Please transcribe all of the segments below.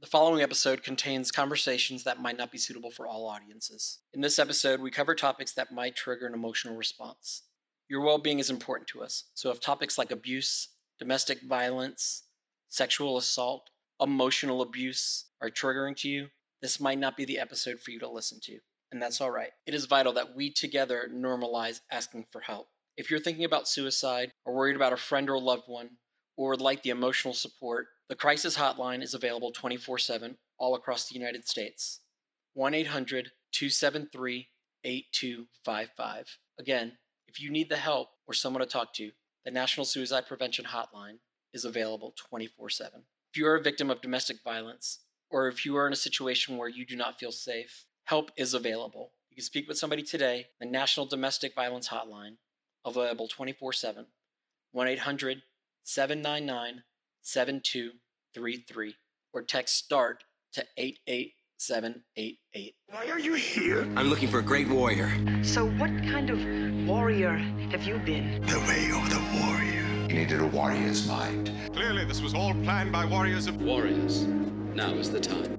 The following episode contains conversations that might not be suitable for all audiences. In this episode, we cover topics that might trigger an emotional response. Your well being is important to us, so if topics like abuse, domestic violence, sexual assault, emotional abuse are triggering to you, this might not be the episode for you to listen to. And that's all right. It is vital that we together normalize asking for help. If you're thinking about suicide, or worried about a friend or loved one, or would like the emotional support, the Crisis Hotline is available 24 7 all across the United States. 1 800 273 8255. Again, if you need the help or someone to talk to, the National Suicide Prevention Hotline is available 24 7. If you are a victim of domestic violence, or if you are in a situation where you do not feel safe, help is available. You can speak with somebody today, the National Domestic Violence Hotline, available 24 7, 1 800 799 7233, or text START to 88788. Why are you here? I'm looking for a great warrior. So, what kind of warrior have you been? The way of the warrior. He needed a warrior's mind. Clearly, this was all planned by warriors of. Warriors. Now is the time.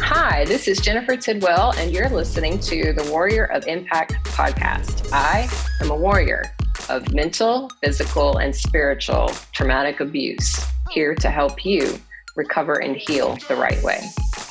Hi, this is Jennifer Tidwell, and you're listening to the Warrior of Impact podcast. I am a warrior of mental, physical, and spiritual traumatic abuse, here to help you recover and heal the right way.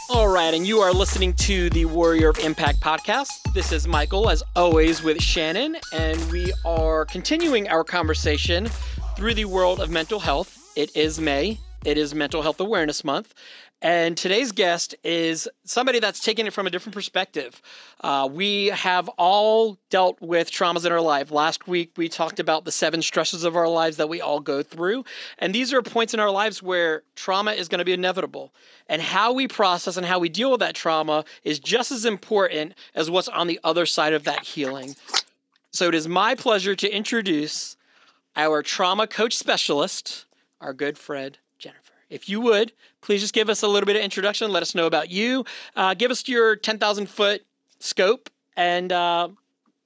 All right, and you are listening to the Warrior of Impact podcast. This is Michael, as always, with Shannon, and we are continuing our conversation through the world of mental health. It is May, it is Mental Health Awareness Month. And today's guest is somebody that's taking it from a different perspective. Uh, we have all dealt with traumas in our life. Last week, we talked about the seven stresses of our lives that we all go through. And these are points in our lives where trauma is going to be inevitable. And how we process and how we deal with that trauma is just as important as what's on the other side of that healing. So it is my pleasure to introduce our trauma coach specialist, our good friend. If you would, please just give us a little bit of introduction. Let us know about you. Uh, give us your 10,000 foot scope and uh,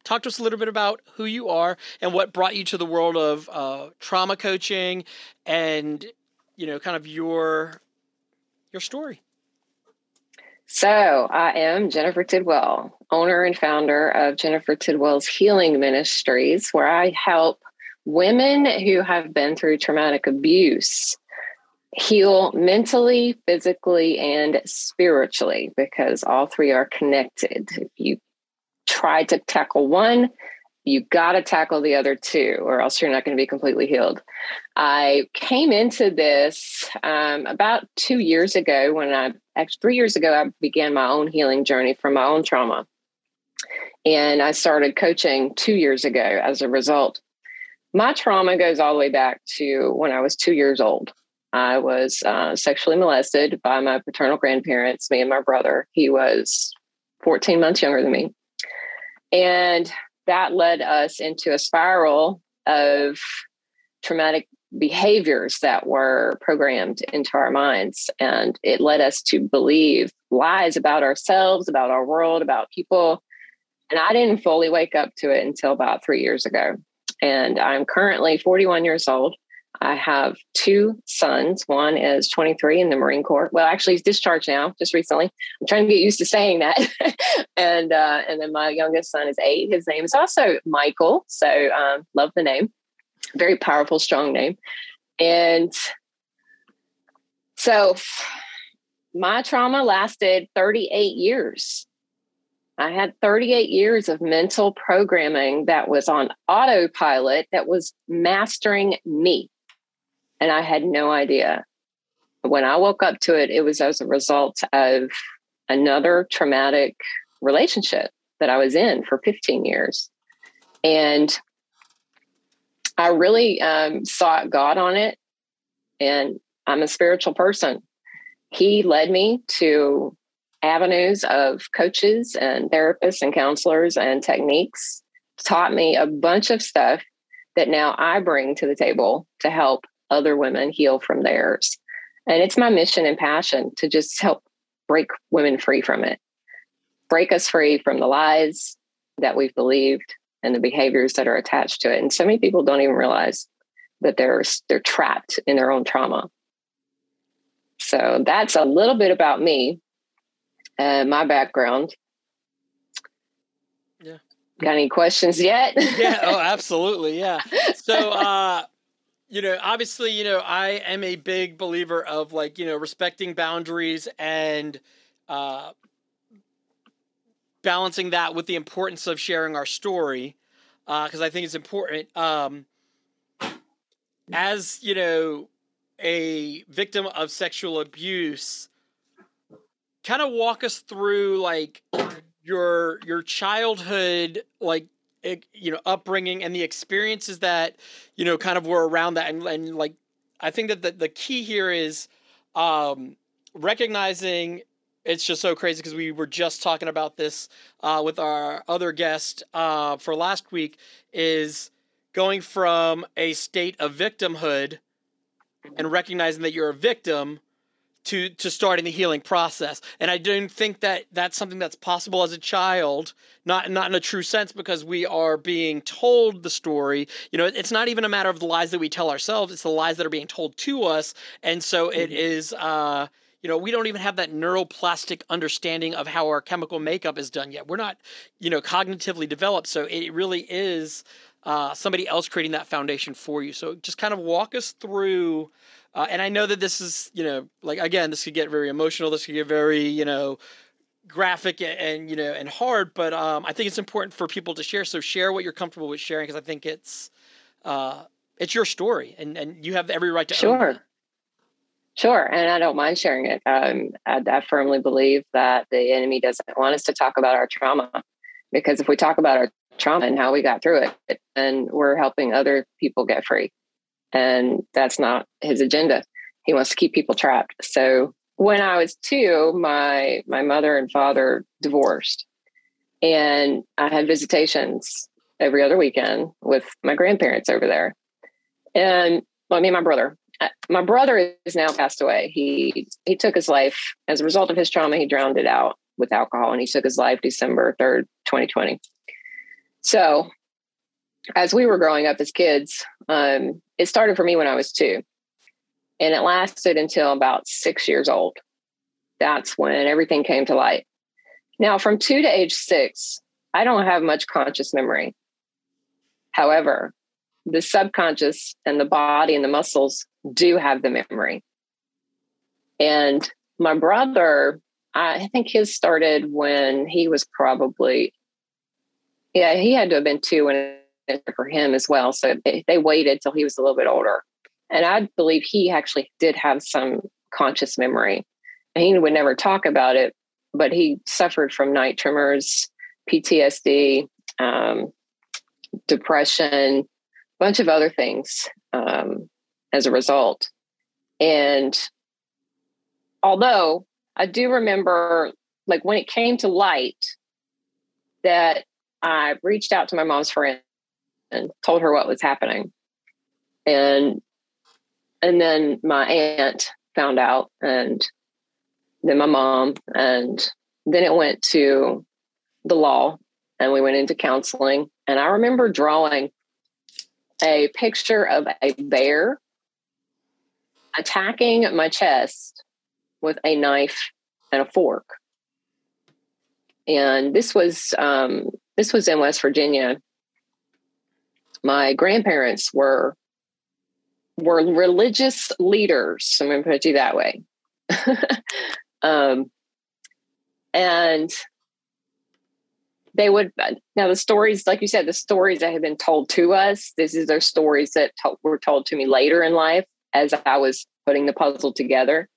talk to us a little bit about who you are and what brought you to the world of uh, trauma coaching and, you know, kind of your your story. So, I am Jennifer Tidwell, owner and founder of Jennifer Tidwell's Healing Ministries, where I help women who have been through traumatic abuse heal mentally, physically, and spiritually because all three are connected. If you try to tackle one, you got to tackle the other two, or else you're not going to be completely healed. I came into this um, about two years ago when I actually three years ago, I began my own healing journey from my own trauma. And I started coaching two years ago as a result. My trauma goes all the way back to when I was two years old. I was uh, sexually molested by my paternal grandparents, me and my brother. He was 14 months younger than me. And that led us into a spiral of traumatic behaviors that were programmed into our minds. And it led us to believe lies about ourselves, about our world, about people. And I didn't fully wake up to it until about three years ago. And I'm currently 41 years old. I have two sons. One is 23 in the Marine Corps. Well, actually, he's discharged now, just recently. I'm trying to get used to saying that. and uh, and then my youngest son is eight. His name is also Michael. So um, love the name. Very powerful, strong name. And so my trauma lasted 38 years. I had 38 years of mental programming that was on autopilot that was mastering me and I had no idea. When I woke up to it, it was as a result of another traumatic relationship that I was in for 15 years. And I really um, sought God on it. And I'm a spiritual person. He led me to avenues of coaches and therapists and counselors and techniques, taught me a bunch of stuff that now I bring to the table to help other women heal from theirs. And it's my mission and passion to just help break women free from it, break us free from the lies that we've believed and the behaviors that are attached to it. And so many people don't even realize that they're they're trapped in their own trauma. So that's a little bit about me and my background. Yeah. Got any questions yet? yeah. Oh, absolutely. Yeah. So, uh, you know, obviously, you know, I am a big believer of like, you know, respecting boundaries and uh, balancing that with the importance of sharing our story because uh, I think it's important. Um, as you know, a victim of sexual abuse, kind of walk us through like your your childhood, like you know, upbringing and the experiences that you know kind of were around that, and, and like I think that the, the key here is um, recognizing it's just so crazy because we were just talking about this uh, with our other guest uh, for last week is going from a state of victimhood and recognizing that you're a victim to to starting the healing process and i don't think that that's something that's possible as a child not not in a true sense because we are being told the story you know it's not even a matter of the lies that we tell ourselves it's the lies that are being told to us and so it mm-hmm. is uh you know, we don't even have that neuroplastic understanding of how our chemical makeup is done yet. We're not, you know, cognitively developed. So it really is uh, somebody else creating that foundation for you. So just kind of walk us through. Uh, and I know that this is, you know, like again, this could get very emotional. This could get very, you know, graphic and, and you know and hard. But um, I think it's important for people to share. So share what you're comfortable with sharing because I think it's uh, it's your story and and you have every right to sure. Sure, and I don't mind sharing it. Um, I, I, firmly believe that the enemy doesn't want us to talk about our trauma because if we talk about our trauma and how we got through it, then we're helping other people get free, and that's not his agenda. He wants to keep people trapped. So when I was two, my my mother and father divorced, and I had visitations every other weekend with my grandparents over there, and well, me and my brother uh, my brother is now passed away. He he took his life as a result of his trauma. He drowned it out with alcohol, and he took his life December third, twenty twenty. So, as we were growing up as kids, um, it started for me when I was two, and it lasted until about six years old. That's when everything came to light. Now, from two to age six, I don't have much conscious memory. However, the subconscious and the body and the muscles do have the memory. And my brother, I think his started when he was probably, yeah, he had to have been two when for him as well. So they, they waited till he was a little bit older. And I believe he actually did have some conscious memory. He would never talk about it, but he suffered from night tremors, PTSD, um, depression, bunch of other things um, as a result. And although I do remember, like when it came to light, that I reached out to my mom's friend and told her what was happening. And and then my aunt found out and then my mom and then it went to the law and we went into counseling and I remember drawing a picture of a bear attacking my chest with a knife and a fork. And this was um, this was in West Virginia. My grandparents were were religious leaders. I'm going to put you that way. um, and they would now the stories like you said the stories that have been told to us this is their stories that to, were told to me later in life as i was putting the puzzle together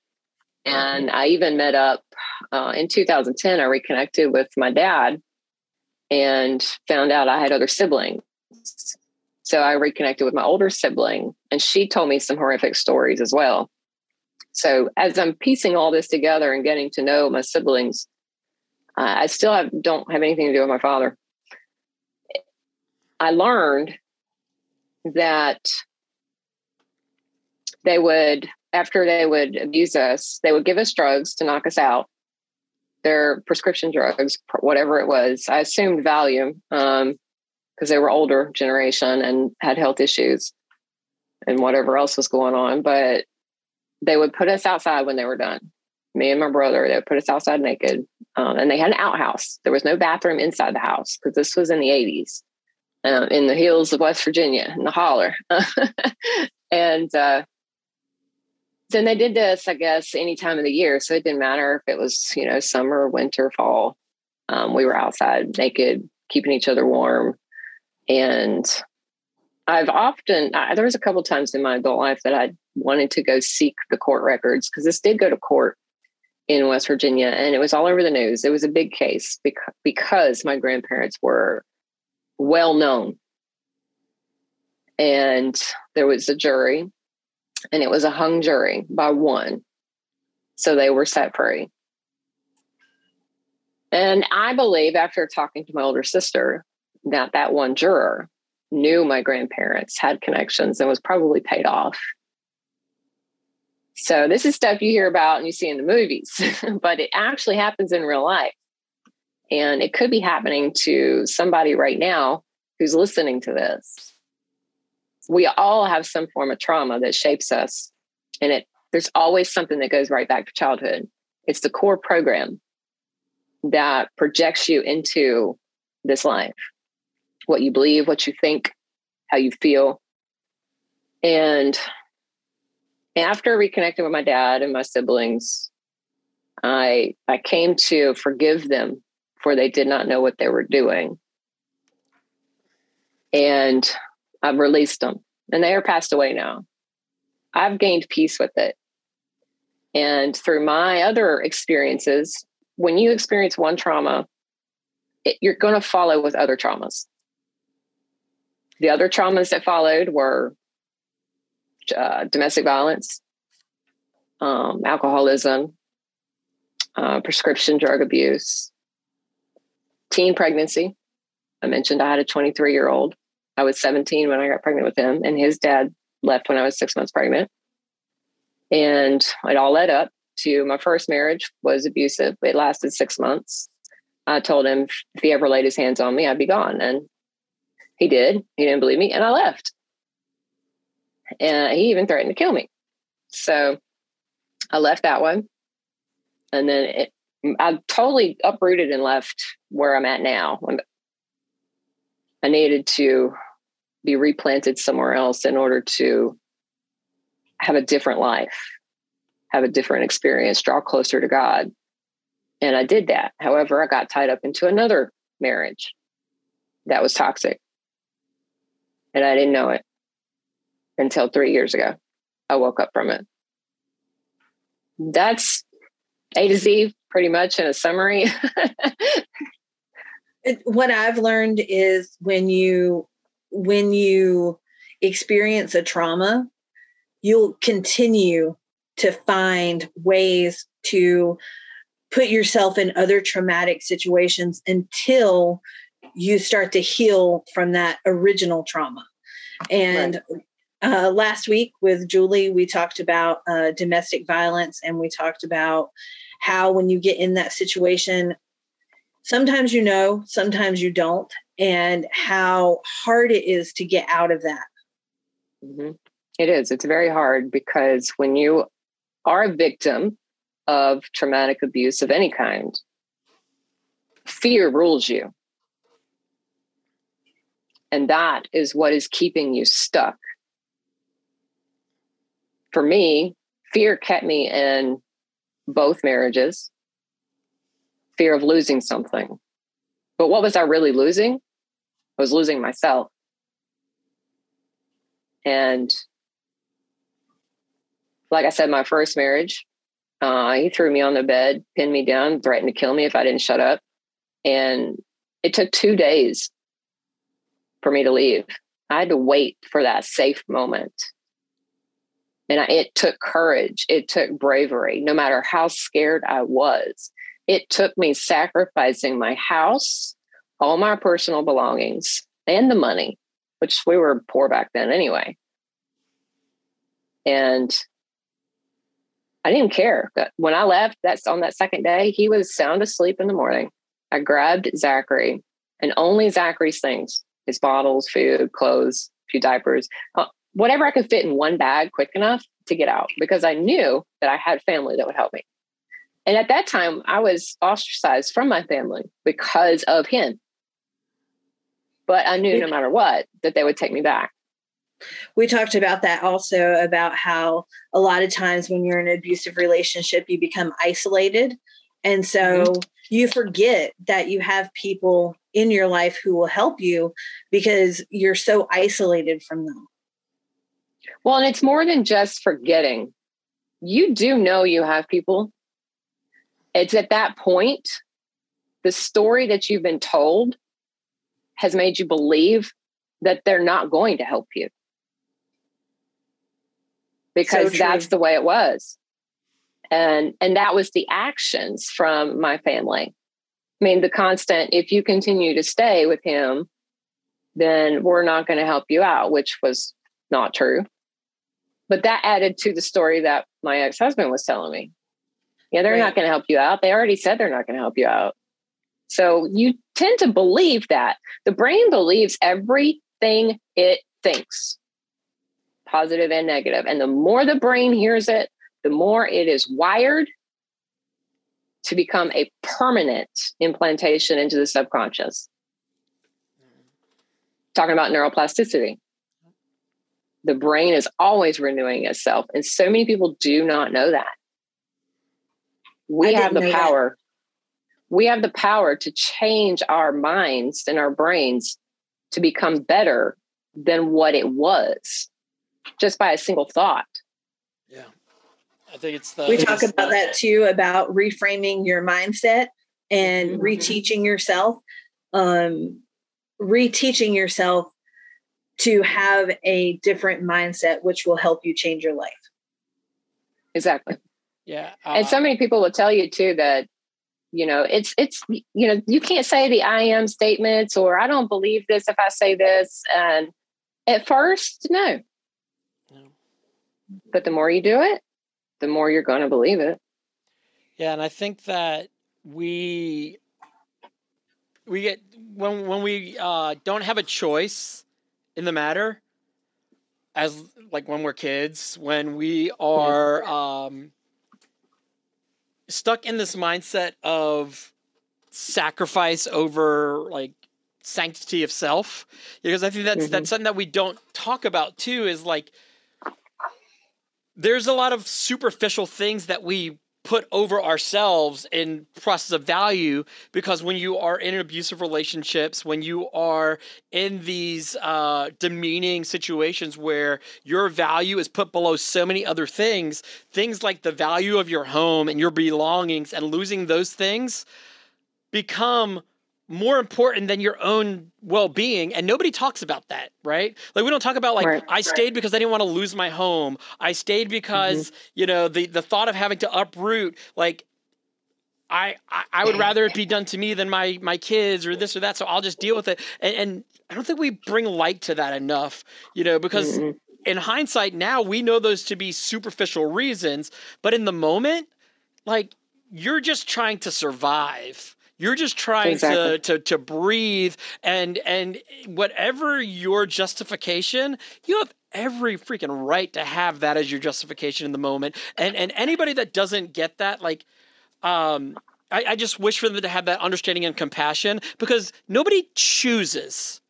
and i even met up uh, in 2010 i reconnected with my dad and found out i had other siblings so i reconnected with my older sibling and she told me some horrific stories as well so as i'm piecing all this together and getting to know my siblings uh, I still have, don't have anything to do with my father. I learned that they would, after they would abuse us, they would give us drugs to knock us out. Their prescription drugs, whatever it was. I assumed Valium because they were older generation and had health issues and whatever else was going on. But they would put us outside when they were done. Me and my brother, they would put us outside naked. Um, and they had an outhouse. There was no bathroom inside the house because this was in the 80s um, in the hills of West Virginia, in the holler. and uh, then they did this, I guess, any time of the year. So it didn't matter if it was, you know, summer, winter, fall. Um, we were outside naked, keeping each other warm. And I've often, I, there was a couple times in my adult life that I wanted to go seek the court records because this did go to court in West Virginia and it was all over the news. It was a big case because, because my grandparents were well known. And there was a jury and it was a hung jury by one. So they were set free. And I believe after talking to my older sister that that one juror knew my grandparents had connections and was probably paid off. So this is stuff you hear about and you see in the movies, but it actually happens in real life. And it could be happening to somebody right now who's listening to this. We all have some form of trauma that shapes us. And it there's always something that goes right back to childhood. It's the core program that projects you into this life. What you believe, what you think, how you feel. And after reconnecting with my dad and my siblings, I I came to forgive them for they did not know what they were doing. And I've released them and they are passed away now. I've gained peace with it. And through my other experiences, when you experience one trauma, it, you're going to follow with other traumas. The other traumas that followed were uh, domestic violence, um, alcoholism, uh, prescription drug abuse, teen pregnancy. I mentioned I had a 23 year old. I was 17 when I got pregnant with him, and his dad left when I was six months pregnant. And it all led up to my first marriage was abusive. It lasted six months. I told him if he ever laid his hands on me, I'd be gone. And he did. He didn't believe me, and I left. And he even threatened to kill me. So I left that one. And then it, I totally uprooted and left where I'm at now. I needed to be replanted somewhere else in order to have a different life, have a different experience, draw closer to God. And I did that. However, I got tied up into another marriage that was toxic. And I didn't know it until three years ago. I woke up from it. That's A to Z pretty much in a summary. what I've learned is when you when you experience a trauma, you'll continue to find ways to put yourself in other traumatic situations until you start to heal from that original trauma. And right. uh, last week with Julie, we talked about uh, domestic violence and we talked about how, when you get in that situation, sometimes you know, sometimes you don't, and how hard it is to get out of that. Mm-hmm. It is. It's very hard because when you are a victim of traumatic abuse of any kind, fear rules you. And that is what is keeping you stuck. For me, fear kept me in both marriages, fear of losing something. But what was I really losing? I was losing myself. And like I said, my first marriage, uh, he threw me on the bed, pinned me down, threatened to kill me if I didn't shut up. And it took two days for me to leave. I had to wait for that safe moment. And I, it took courage, it took bravery, no matter how scared I was. It took me sacrificing my house, all my personal belongings, and the money, which we were poor back then anyway. And I didn't care. When I left, that's on that second day, he was sound asleep in the morning. I grabbed Zachary and only Zachary's things his bottles, food, clothes, a few diapers, uh, whatever I could fit in one bag quick enough, to get out because I knew that I had family that would help me. And at that time, I was ostracized from my family because of him. But I knew no matter what that they would take me back. We talked about that also about how a lot of times when you're in an abusive relationship, you become isolated. And so mm-hmm. you forget that you have people in your life who will help you because you're so isolated from them. Well, and it's more than just forgetting. You do know you have people. It's at that point, the story that you've been told has made you believe that they're not going to help you because so that's the way it was and and that was the actions from my family. I mean the constant if you continue to stay with him then we're not going to help you out which was not true. But that added to the story that my ex-husband was telling me. Yeah they're right. not going to help you out. They already said they're not going to help you out. So you tend to believe that. The brain believes everything it thinks positive and negative. And the more the brain hears it the more it is wired to become a permanent implantation into the subconscious. Talking about neuroplasticity. The brain is always renewing itself, and so many people do not know that. We have the power. That. We have the power to change our minds and our brains to become better than what it was just by a single thought. I think it's the. We talk about the, that too about reframing your mindset and mm-hmm. reteaching yourself, um, reteaching yourself to have a different mindset, which will help you change your life. Exactly. Yeah. Uh, and so many people will tell you too that you know it's it's you know you can't say the i am statements or i don't believe this if i say this and at first no, no. but the more you do it the more you're going to believe it. Yeah, and I think that we we get when when we uh, don't have a choice in the matter as like when we're kids when we are um, stuck in this mindset of sacrifice over like sanctity of self because i think that's mm-hmm. that's something that we don't talk about too is like there's a lot of superficial things that we put over ourselves in process of value because when you are in abusive relationships when you are in these uh, demeaning situations where your value is put below so many other things things like the value of your home and your belongings and losing those things become more important than your own well-being and nobody talks about that right like we don't talk about like right, i stayed right. because i didn't want to lose my home i stayed because mm-hmm. you know the the thought of having to uproot like I, I, I would rather it be done to me than my my kids or this or that so i'll just deal with it and, and i don't think we bring light to that enough you know because mm-hmm. in hindsight now we know those to be superficial reasons but in the moment like you're just trying to survive you're just trying exactly. to, to to breathe and and whatever your justification, you have every freaking right to have that as your justification in the moment. And and anybody that doesn't get that, like um I, I just wish for them to have that understanding and compassion because nobody chooses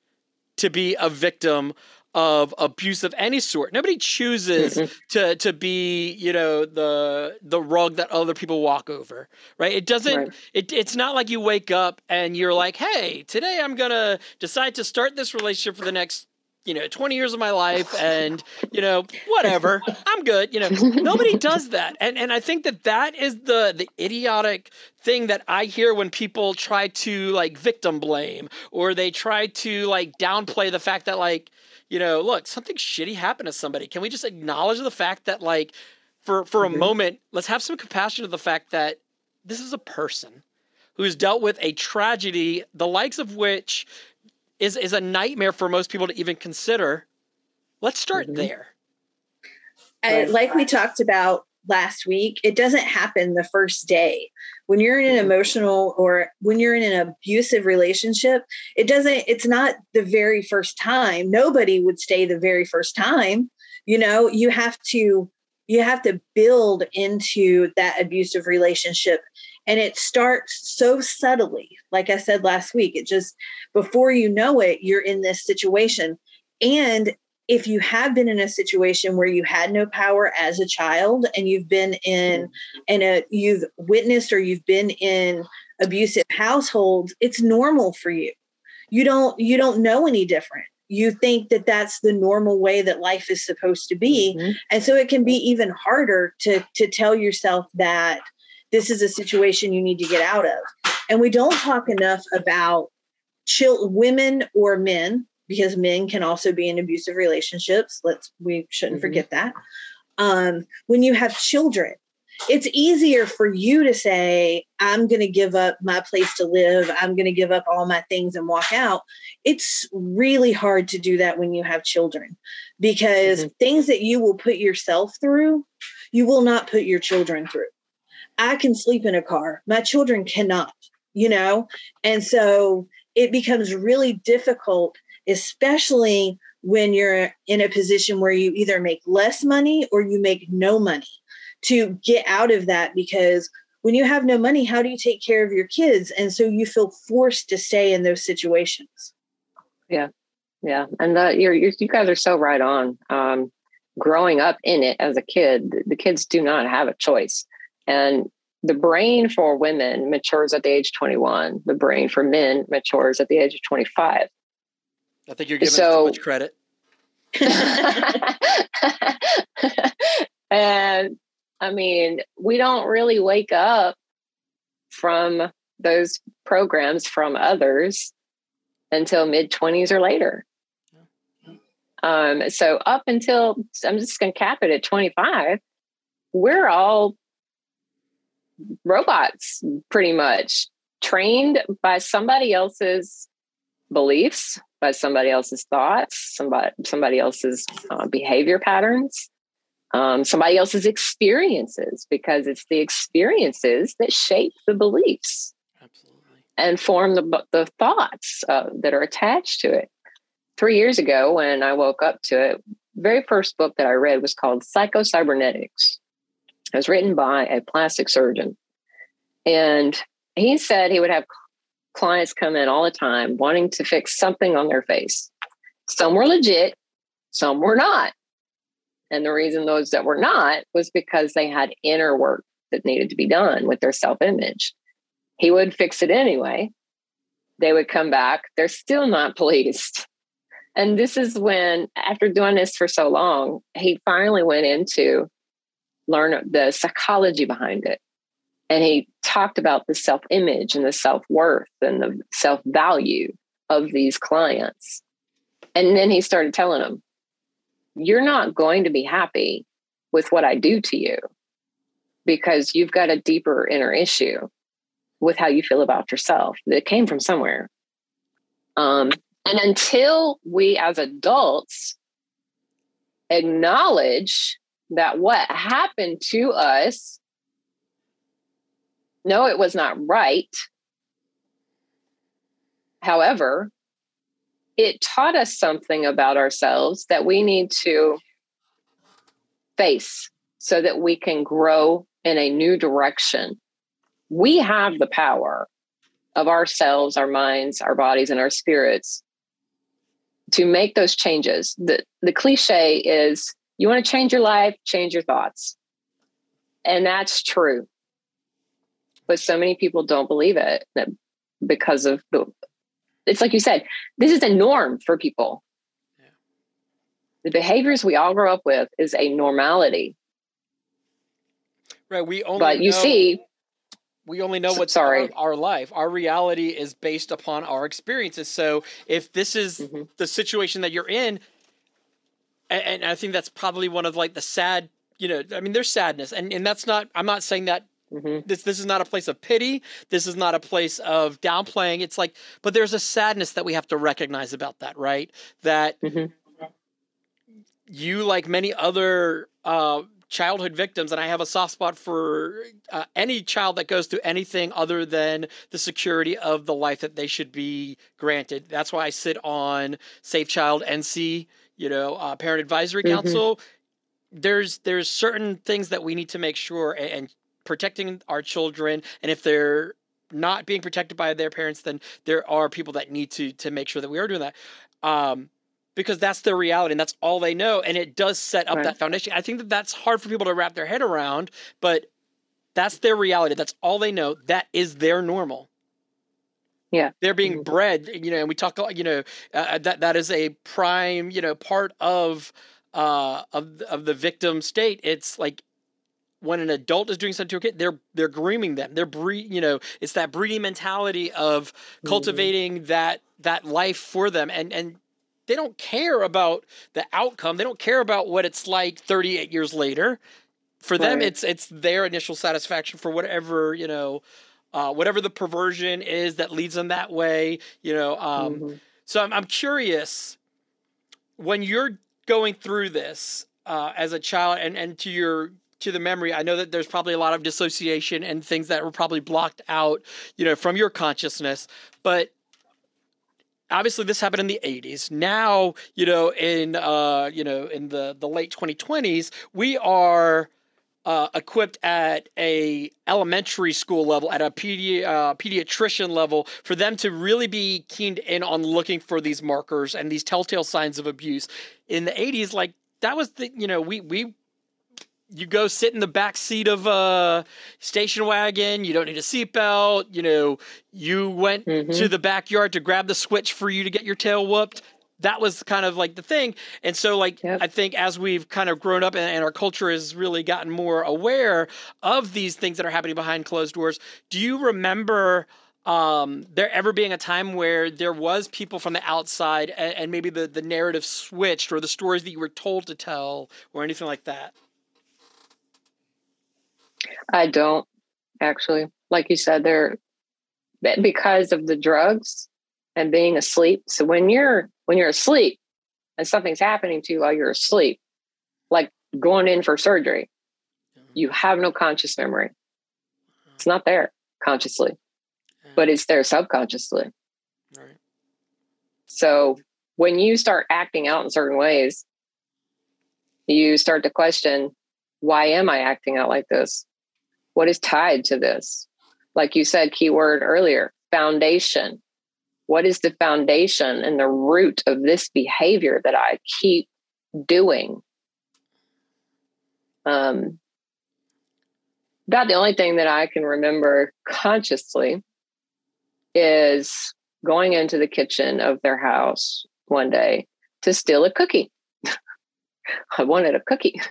to be a victim of abuse of any sort. Nobody chooses to to be, you know, the the rug that other people walk over, right? It doesn't. Right. It, it's not like you wake up and you're like, hey, today I'm gonna decide to start this relationship for the next you know 20 years of my life and you know whatever i'm good you know nobody does that and and i think that that is the the idiotic thing that i hear when people try to like victim blame or they try to like downplay the fact that like you know, look, something shitty happened to somebody. Can we just acknowledge the fact that, like, for for mm-hmm. a moment, let's have some compassion to the fact that this is a person who's dealt with a tragedy, the likes of which is is a nightmare for most people to even consider. Let's start mm-hmm. there. And like we talked about last week, it doesn't happen the first day. When you're in an mm-hmm. emotional or when you're in an abusive relationship, it doesn't, it's not the very first time. Nobody would stay the very first time. You know, you have to you have to build into that abusive relationship and it starts so subtly like i said last week it just before you know it you're in this situation and if you have been in a situation where you had no power as a child and you've been in in a you've witnessed or you've been in abusive households it's normal for you. You don't you don't know any different. You think that that's the normal way that life is supposed to be. Mm-hmm. and so it can be even harder to to tell yourself that this is a situation you need to get out of. And we don't talk enough about chill women or men because men can also be in abusive relationships let's we shouldn't mm-hmm. forget that um, when you have children it's easier for you to say, I'm going to give up my place to live. I'm going to give up all my things and walk out. It's really hard to do that when you have children because mm-hmm. things that you will put yourself through, you will not put your children through. I can sleep in a car, my children cannot, you know? And so it becomes really difficult, especially when you're in a position where you either make less money or you make no money to get out of that because when you have no money, how do you take care of your kids? And so you feel forced to stay in those situations. Yeah. Yeah. And the, you're, you're, you guys are so right on. Um, growing up in it as a kid, the kids do not have a choice. And the brain for women matures at the age 21. The brain for men matures at the age of 25. I think you're giving so, too much credit. and I mean, we don't really wake up from those programs from others until mid 20s or later. Um, so up until I'm just going to cap it at 25, we're all robots pretty much trained by somebody else's beliefs, by somebody else's thoughts, somebody somebody else's uh, behavior patterns um, somebody else's experiences because it's the experiences that shape the beliefs Absolutely. and form the, the thoughts uh, that are attached to it. Three years ago, when I woke up to it, very first book that I read was called Psychocybernetics. It was written by a plastic surgeon. And he said he would have clients come in all the time wanting to fix something on their face. Some were legit, some were not. And the reason those that were not was because they had inner work that needed to be done with their self image. He would fix it anyway. They would come back. They're still not pleased. And this is when, after doing this for so long, he finally went into learn the psychology behind it. And he talked about the self image and the self worth and the self value of these clients. And then he started telling them, you're not going to be happy with what I do to you because you've got a deeper inner issue with how you feel about yourself that came from somewhere. Um, and until we as adults acknowledge that what happened to us, no, it was not right. However, it taught us something about ourselves that we need to face so that we can grow in a new direction. We have the power of ourselves, our minds, our bodies, and our spirits to make those changes. The, the cliche is you want to change your life, change your thoughts. And that's true. But so many people don't believe it because of the it's like you said, this is a norm for people. Yeah. The behaviors we all grow up with is a normality. Right. We only But you know, see we only know what's sorry. Our, our, life. Our reality is based upon our experiences. So if this is mm-hmm. the situation that you're in, and, and I think that's probably one of like the sad, you know, I mean, there's sadness, and and that's not. I'm not saying that Mm-hmm. This this is not a place of pity. This is not a place of downplaying. It's like, but there's a sadness that we have to recognize about that, right? That mm-hmm. you, like many other uh, childhood victims, and I have a soft spot for uh, any child that goes through anything other than the security of the life that they should be granted. That's why I sit on Safe Child NC, you know, uh, Parent Advisory mm-hmm. Council there's there's certain things that we need to make sure and, and protecting our children and if they're not being protected by their parents then there are people that need to to make sure that we are doing that um because that's their reality and that's all they know and it does set up Right. that foundation i think that that's hard for people to wrap their head around but that's their reality that's all they know that is their normal Yeah. they're being Mhm. bred you know and we talk you know uh, that that is a prime you know part of uh of of the victim state it's like when an adult is doing something to a kid they're they're grooming them they're breed you know it's that breeding mentality of Mm-hmm. cultivating that that life for them and and they don't care about the outcome they don't care about what it's like 38 years later for them Right. it's it's their initial satisfaction for whatever you know uh, whatever the perversion is that leads them that way you know um, Mhm. so I'm, I'm curious when you're going through this uh, as a child and, and to your to the memory i know that there's probably a lot of dissociation and things that were probably blocked out you know from your consciousness but obviously this happened in the 80s now you know in uh you know in the the late 2020s we are uh, equipped at a elementary school level at a pedi- uh, pediatrician level for them to really be keened in on looking for these markers and these telltale signs of abuse. In the 80s like that was the you know we we you go sit in the back seat of a station wagon you don't need a seatbelt you know you went Mhm. to the backyard to grab the switch for you to get your tail whooped that was kind of like the thing and so like Yep. i think as we've kind of grown up and, and our culture has really gotten more aware of these things that are happening behind closed doors do you remember um, there ever being a time where there was people from the outside and, and maybe the, the narrative switched or the stories that you were told to tell or anything like that I don't actually. Like you said, they're because of the drugs and being asleep. So when you're when you're asleep and something's happening to you while you're asleep, like going in for surgery, you have no conscious memory. Uh-huh. It's not there consciously, but it's there subconsciously. right So when you start acting out in certain ways, you start to question why am I acting out like this? What is tied to this? Like you said, keyword earlier, foundation. What is the foundation and the root of this behavior that I keep doing? Um, about the only thing that I can remember consciously is going into the kitchen of their house one day to steal a cookie. I wanted a cookie.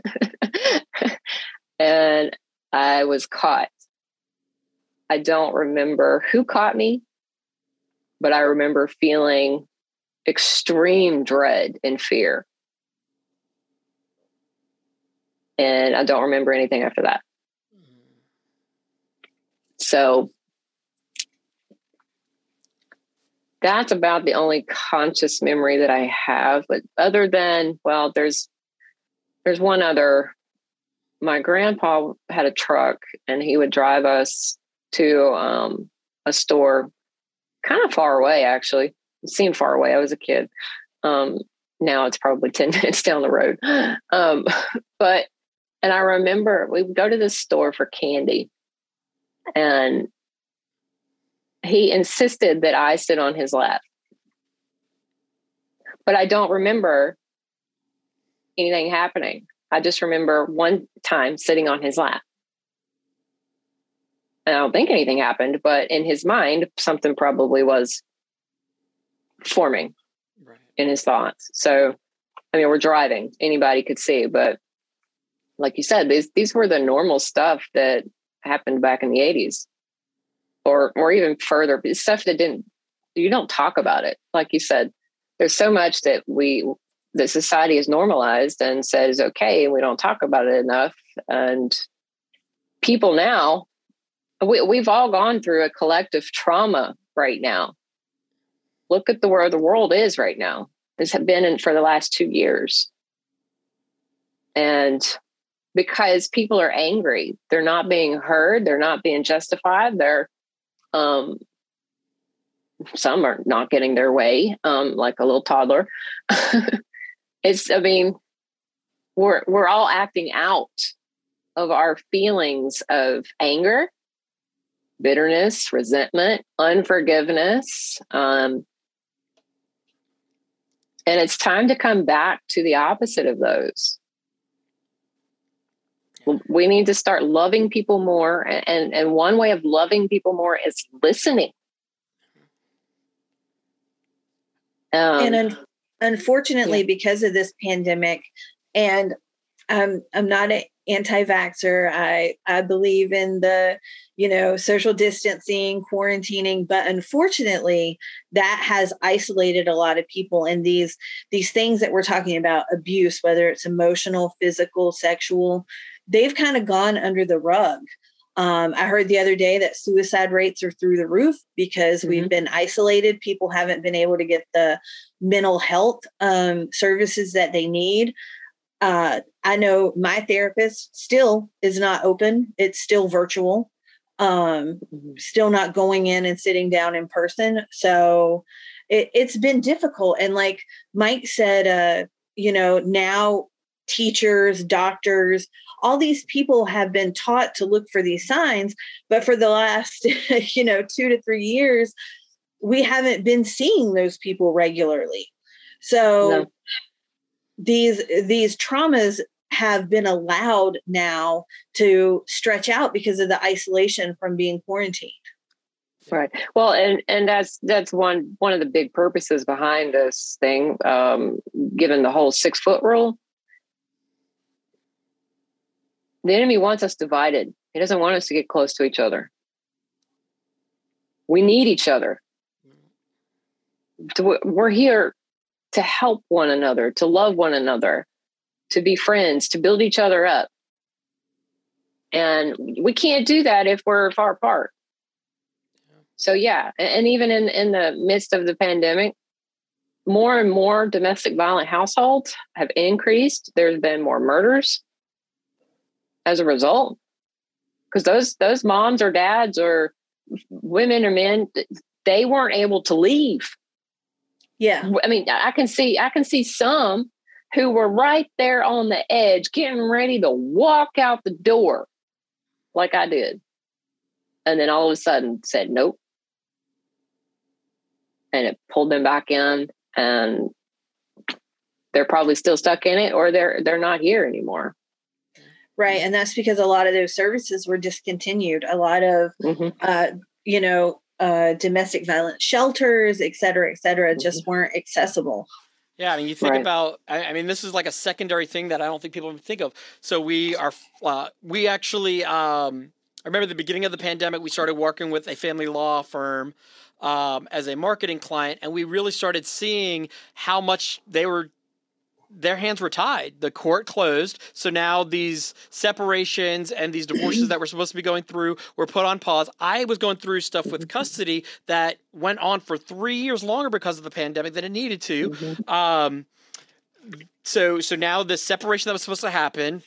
and I was caught. I don't remember who caught me, but I remember feeling extreme dread and fear. And I don't remember anything after that. So that's about the only conscious memory that I have. But other than, well, there's there's one other. My grandpa had a truck and he would drive us to um, a store kind of far away, actually. It seemed far away. I was a kid. Um, now it's probably 10 minutes down the road. Um, but, and I remember we would go to this store for candy and he insisted that I sit on his lap. But I don't remember anything happening. I just remember one time sitting on his lap. And I don't think anything happened, but in his mind, something probably was forming right in his thoughts. So, I mean, we're driving, anybody could see, but like you said, these these were the normal stuff that happened back in the 80s or or even further, stuff that didn't you don't talk about it. Like you said, there's so much that we that society has normalized and says okay, we don't talk about it enough. And people now, we, we've all gone through a collective trauma right now. Look at the where the world is right now. This has been in for the last two years, and because people are angry, they're not being heard, they're not being justified, they're um, some are not getting their way, um, like a little toddler. it's, I mean, we're we're all acting out of our feelings of anger, bitterness, resentment, unforgiveness. Um, and it's time to come back to the opposite of those. We need to start loving people more. And, and one way of loving people more is listening. Um, and un- unfortunately, yeah. because of this pandemic, and um, I'm not an anti-vaxxer. I I believe in the you know social distancing, quarantining, but unfortunately, that has isolated a lot of people. And these these things that we're talking about, abuse, whether it's emotional, physical, sexual, they've kind of gone under the rug. Um, I heard the other day that suicide rates are through the roof because mm-hmm. we've been isolated. People haven't been able to get the mental health um, services that they need. Uh, I know my therapist still is not open, it's still virtual, um, mm-hmm. still not going in and sitting down in person. So it, it's been difficult. And like Mike said, uh, you know, now teachers, doctors, all these people have been taught to look for these signs but for the last you know 2 to 3 years we haven't been seeing those people regularly. So no. these these traumas have been allowed now to stretch out because of the isolation from being quarantined. Right. Well and and that's that's one one of the big purposes behind this thing um given the whole six foot rule the enemy wants us divided. He doesn't want us to get close to each other. We need each other. We're here to help one another, to love one another, to be friends, to build each other up. And we can't do that if we're far apart. So yeah, and even in in the midst of the pandemic, more and more domestic violent households have increased. There's been more murders as a result? Because those those moms or dads or women or men they weren't able to leave. Yeah. I mean i can see i can see some who were right there on the edge getting ready to walk out the door like i did. And then all of a sudden said nope. And it pulled them back in and they're probably still stuck in it or they're they're not here anymore Right. And that's because a lot of those services were discontinued. A lot of, mm-hmm. uh, you know, uh, domestic violence shelters, et cetera, et cetera, mm-hmm. just weren't accessible. Yeah, I mean, you think right. about. I, I, mean, this is like a secondary thing that I don't think people think of. So we are, uh, we actually. Um, I remember the beginning of the pandemic, we started working with a family law firm um, as a marketing client, and we really started seeing how much they were their hands were tied. The court closed. So now these separations and these divorces that were supposed to be going through were put on pause. I was going through stuff with custody that went on for three years longer because of the pandemic than it needed to. Mm-hmm. Um, so so now the separation that was supposed to happen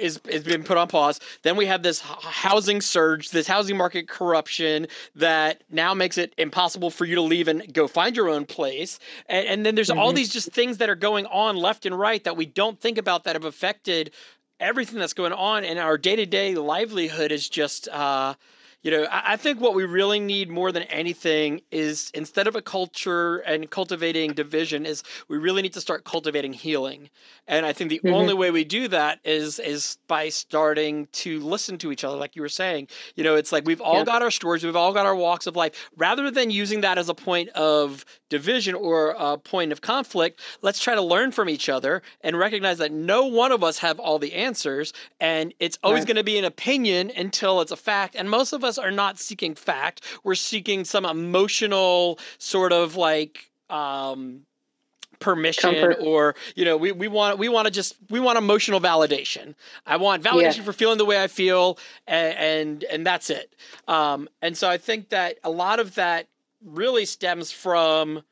is is been put on pause. Then we have this housing surge, this housing market corruption that now makes it impossible for you to leave and go find your own place. And, and then there's mm-hmm. all these just things that are going on left and right that we don't think about that have affected everything that's going on, and our day to day livelihood is just. Uh, you know, I, I think what we really need more than anything is instead of a culture and cultivating division, is we really need to start cultivating healing. And I think the mm-hmm. only way we do that is is by starting to listen to each other, like you were saying. You know, it's like we've all yeah. got our stories, we've all got our walks of life. Rather than using that as a point of division or a point of conflict, let's try to learn from each other and recognize that no one of us have all the answers, and it's always right. going to be an opinion until it's a fact. And most of us us are not seeking fact. We're seeking some emotional sort of like um, permission Comfort. or you know we, we want we want to just we want emotional validation i want validation yeah. for feeling the way i feel and and, and that's it um, and so i think that a lot of that really stems from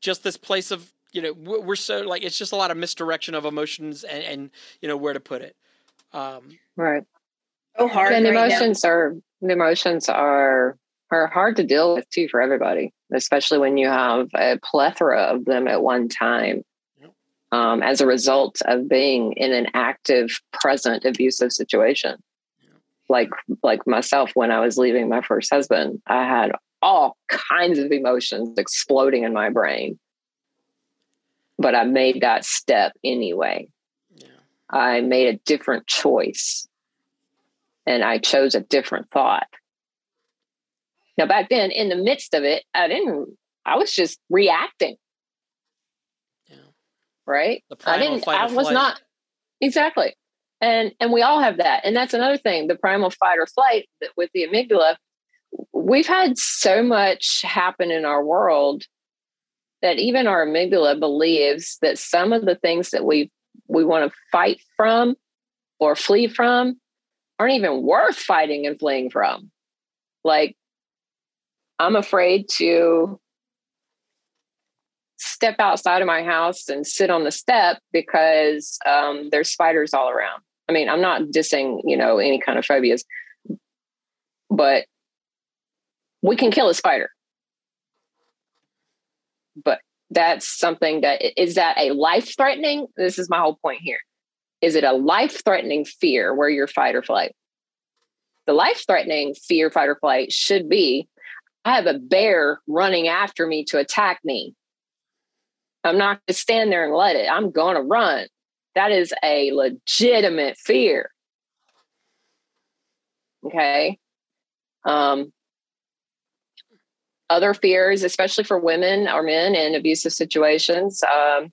just this place of you know we're so like it's just a lot of misdirection of emotions and, and you know where to put it um, right so hard and right emotions now. are the emotions are are hard to deal with too for everybody, especially when you have a plethora of them at one time. um, as a result of being in an active, present, abusive situation. Like like myself, when I was leaving my first husband, I had all kinds of emotions exploding in my brain. But I made that step anyway. I made a different choice and I chose a different thought. Now, back then, in the midst of it, I didn't, I was just reacting. Yeah. Right? I didn't, I was flight. not, exactly. And, and we all have that. And that's another thing the primal fight or flight with the amygdala. We've had so much happen in our world that even our amygdala believes that some of the things that we we want to fight from or flee from aren't even worth fighting and fleeing from. Like, I'm afraid to step outside of my house and sit on the step because um, there's spiders all around. I mean, I'm not dissing, you know, any kind of phobias, but we can kill a spider. But that's something that is that a life threatening? This is my whole point here. Is it a life threatening fear where you're fight or flight? The life threatening fear, fight or flight should be I have a bear running after me to attack me. I'm not going to stand there and let it. I'm going to run. That is a legitimate fear. Okay. Um, other fears, especially for women or men in abusive situations. Um,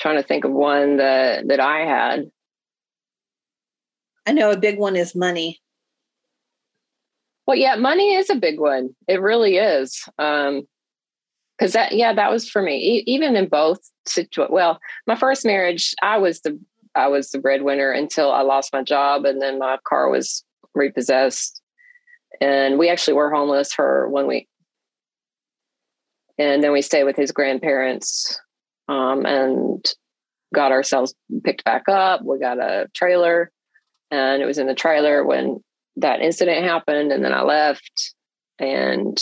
trying to think of one that that I had. I know a big one is money. Well, yeah, money is a big one. It really is. Um, because that, yeah, that was for me. E- even in both situations. Well, my first marriage, I was the I was the breadwinner until I lost my job, and then my car was repossessed, and we actually were homeless for one week, and then we stayed with his grandparents, um, and got ourselves picked back up. We got a trailer, and it was in the trailer when that incident happened and then I left. And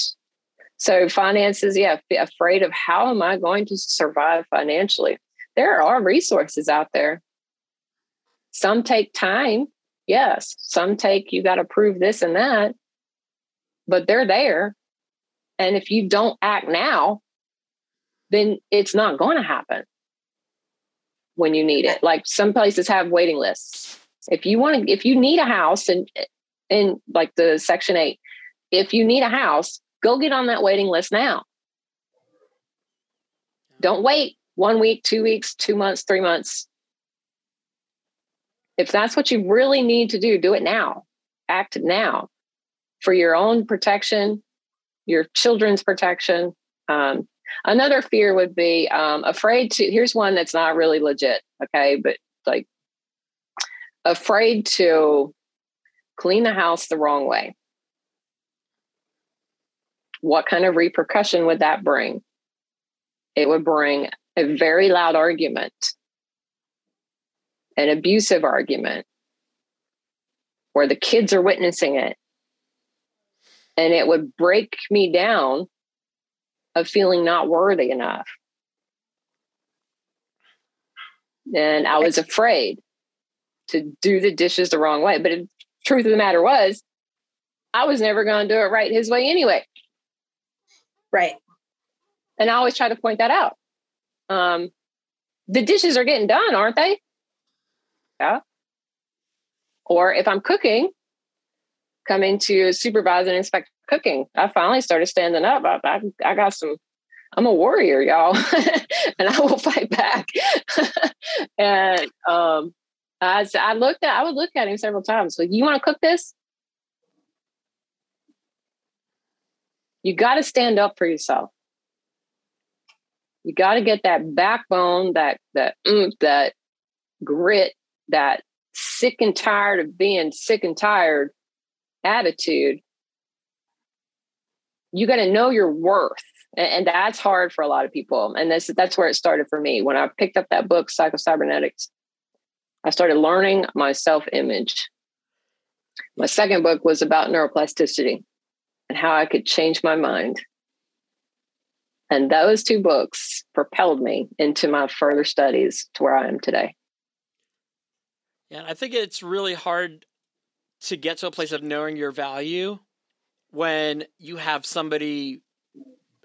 so finances, yeah, afraid of how am I going to survive financially? There are resources out there. Some take time. Yes. Some take, you got to prove this and that, but they're there. And if you don't act now, then it's not going to happen when you need it. Like some places have waiting lists. If you want to if you need a house and in like the section 8 if you need a house go get on that waiting list now. Don't wait one week two weeks two months three months. If that's what you really need to do do it now. Act now for your own protection your children's protection um, another fear would be um, afraid to here's one that's not really legit okay but like afraid to clean the house the wrong way. What kind of repercussion would that bring? It would bring a very loud argument, an abusive argument, where the kids are witnessing it. And it would break me down of feeling not worthy enough. And I was afraid to do the dishes the wrong way. But the truth of the matter was, I was never going to do it right his way anyway. Right. And I always try to point that out. Um, the dishes are getting done, aren't they? Yeah. Or if I'm cooking, coming to supervise and inspect cooking, I finally started standing up. I, I, I got some, I'm a warrior, y'all, and I will fight back. and um, I, I looked at, I would look at him several times. Like, you want to cook this? You got to stand up for yourself. You got to get that backbone, that that mm, that grit, that sick and tired of being sick and tired attitude. You got to know your worth, and, that's hard for a lot of people. And this that's where it started for me when I picked up that book, Psycho-Cybernetics. I started learning my self image. My second book was about neuroplasticity and how I could change my mind. And those two books propelled me into my further studies to where I am today. Yeah, I think it's really hard to get to a place of knowing your value when you have somebody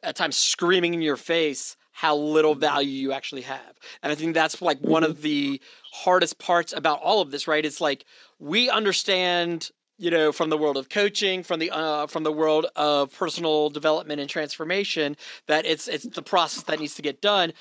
at times screaming in your face how little Mm-hmm. value you actually have. And I think that's like one of the hardest parts about all of this, right? It's like we understand, you know, from the world of coaching, from the uh, from the world of personal development and transformation, that it's it's the process that needs to get done.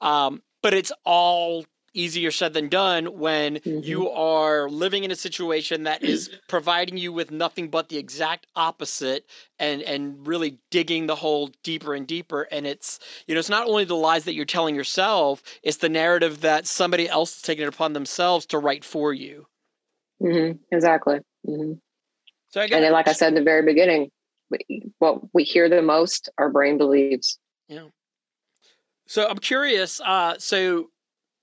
Um, but it's all easier said than done when Mhm. you are living in a situation that is providing you with nothing but the exact opposite and and really digging the hole deeper and deeper and it's you know it's not only the lies that you're telling yourself it's the narrative that somebody else is taking it upon themselves to write for you hmm Exactly. hmm so I And then, like I said in the very beginning, what we hear the most, our brain believes. Yeah so I'm curious. Uh, so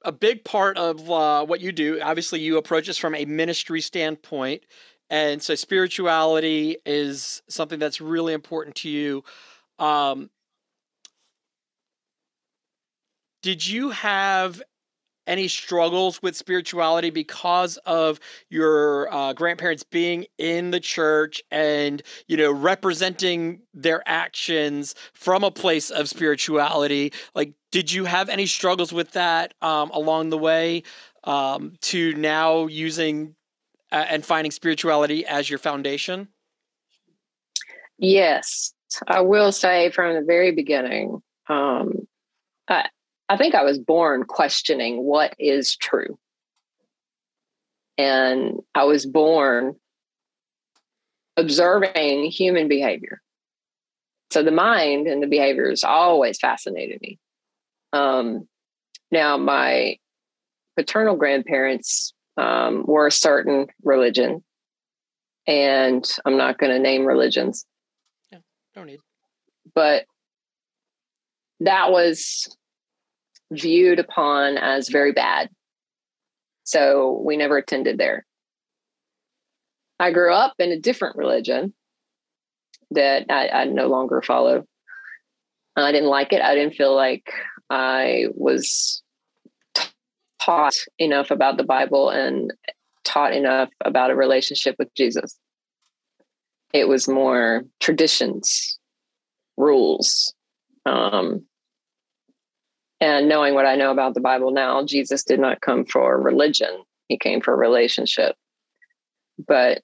a big part of uh, what you do, obviously, you approach this from a ministry standpoint, and so spirituality is something that's really important to you. Um, did you have any struggles with spirituality because of your uh, grandparents being in the church and you know representing their actions from a place of spirituality? Like did you have any struggles with that um, along the way um, to now using uh, and finding spirituality as your foundation? Yes, I will say from the very beginning, um, I, I think I was born questioning what is true. And I was born observing human behavior. So the mind and the behaviors always fascinated me. Um, now, my paternal grandparents um, were a certain religion, and I'm not going to name religions Yeah, don't need but that was viewed upon as very bad. So we never attended there. I grew up in a different religion that I, I no longer follow. I didn't like it. I didn't feel like I was taught enough about the Bible and taught enough about a relationship with Jesus. It was more traditions, rules, um, and knowing what I know about the Bible now, Jesus did not come for religion, he came for relationship. But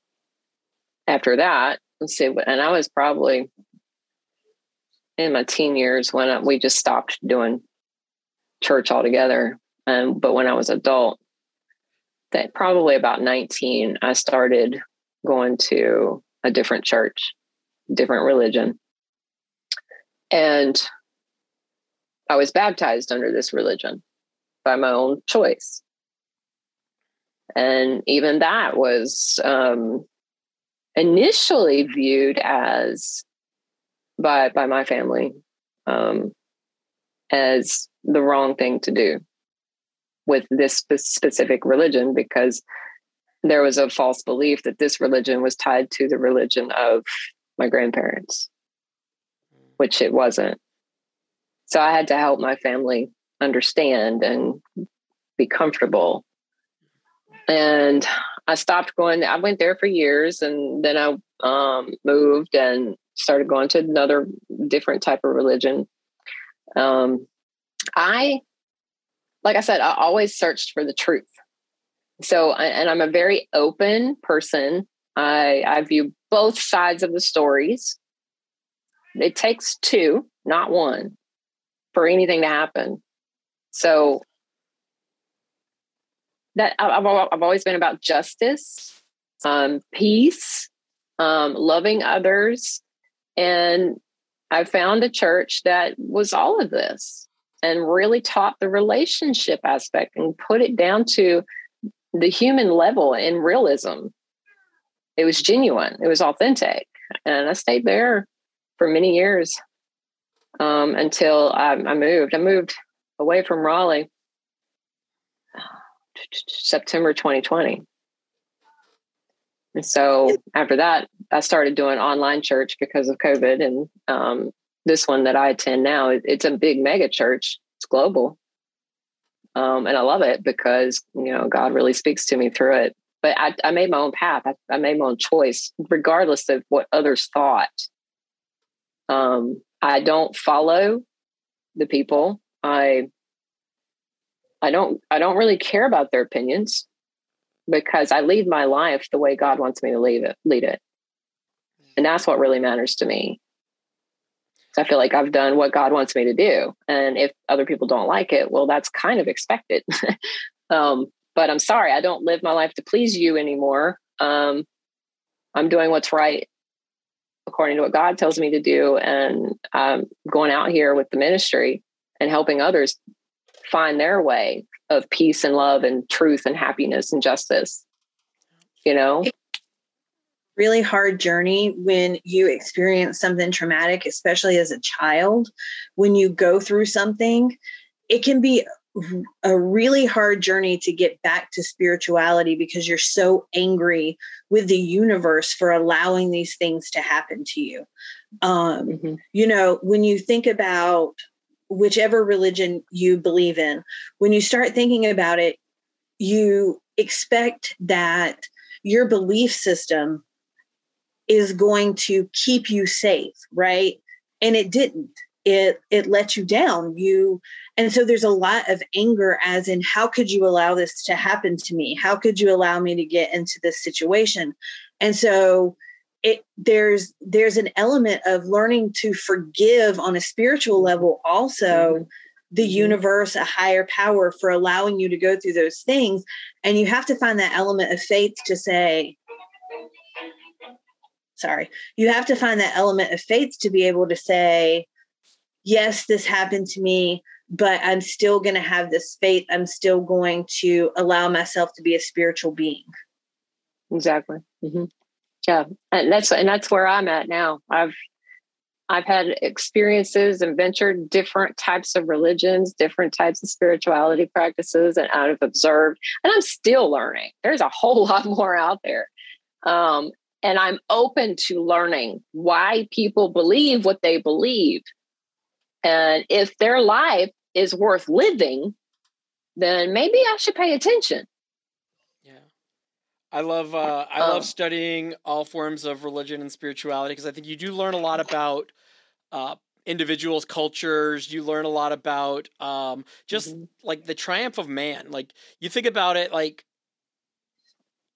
after that, let's see, and I was probably in my teen years when I, we just stopped doing church altogether. And but when I was adult, that probably about 19, I started going to a different church, different religion. And I was baptized under this religion by my own choice. And even that was um, initially viewed as by by my family um, as the wrong thing to do with this spe- specific religion because there was a false belief that this religion was tied to the religion of my grandparents, which it wasn't. So I had to help my family understand and be comfortable. And I stopped going. I went there for years, and then I um, moved and started going to another different type of religion. Um, I, like I said, I always searched for the truth. So, and I'm a very open person. I I view both sides of the stories. It takes two, not one, for anything to happen. So that I've, I've always been about justice, um, peace, um, loving others. And I found a church that was all of this and really taught the relationship aspect and put it down to the human level in realism. It was genuine, it was authentic. And I stayed there for many years um, until I, I moved. I moved away from Raleigh September 2020. And so after that, I started doing online church because of COVID. And um, this one that I attend now, it's a big mega church. It's global. Um, and I love it because, you know, God really speaks to me through it. But I, I made my own path. I, I, made my own choice, regardless of what others thought. Um, I don't follow the people. I I don't I don't really care about their opinions because I lead my life the way God wants me to lead it lead it. And that's what really matters to me. So I feel like I've done what God wants me to do. And if other people don't like it, well, that's kind of expected. um, but I'm sorry, I don't live my life to please you anymore. Um, I'm doing what's right according to what God tells me to do. And I'm going out here with the ministry and helping others find their way of peace and love and truth and happiness and justice. You know? really hard journey when you experience something traumatic, especially as a child. When you go through something, it can be a really hard journey to get back to spirituality because you're so angry with the universe for allowing these things to happen to you. Um, mm-hmm. You know, when you think about whichever religion you believe in, when you start thinking about it, you expect that your belief system is going to keep you safe, right? And it didn't. It it let you down. You and so there's a lot of anger as in how could you allow this to happen to me? How could you allow me to get into this situation? And so it there's there's an element of learning to forgive on a spiritual level also mm-hmm. the mm-hmm. universe a higher power for allowing you to go through those things and you have to find that element of faith to say sorry you have to find that element of faith to be able to say yes this happened to me but i'm still going to have this faith i'm still going to allow myself to be a spiritual being exactly mm-hmm. yeah and that's and that's where i'm at now i've I've had experiences and ventured different types of religions, different types of spirituality practices, and I've observed, and I'm still learning. There's a whole lot more out there. Um, and I'm open to learning why people believe what they believe. And if their life is worth living, then maybe I should pay attention. Yeah. I love uh, I love um, studying all forms of religion and spirituality because I think you do learn a lot about uh, individuals, cultures. You learn a lot about um, just mm-hmm. like the triumph of man. Like you think about it, like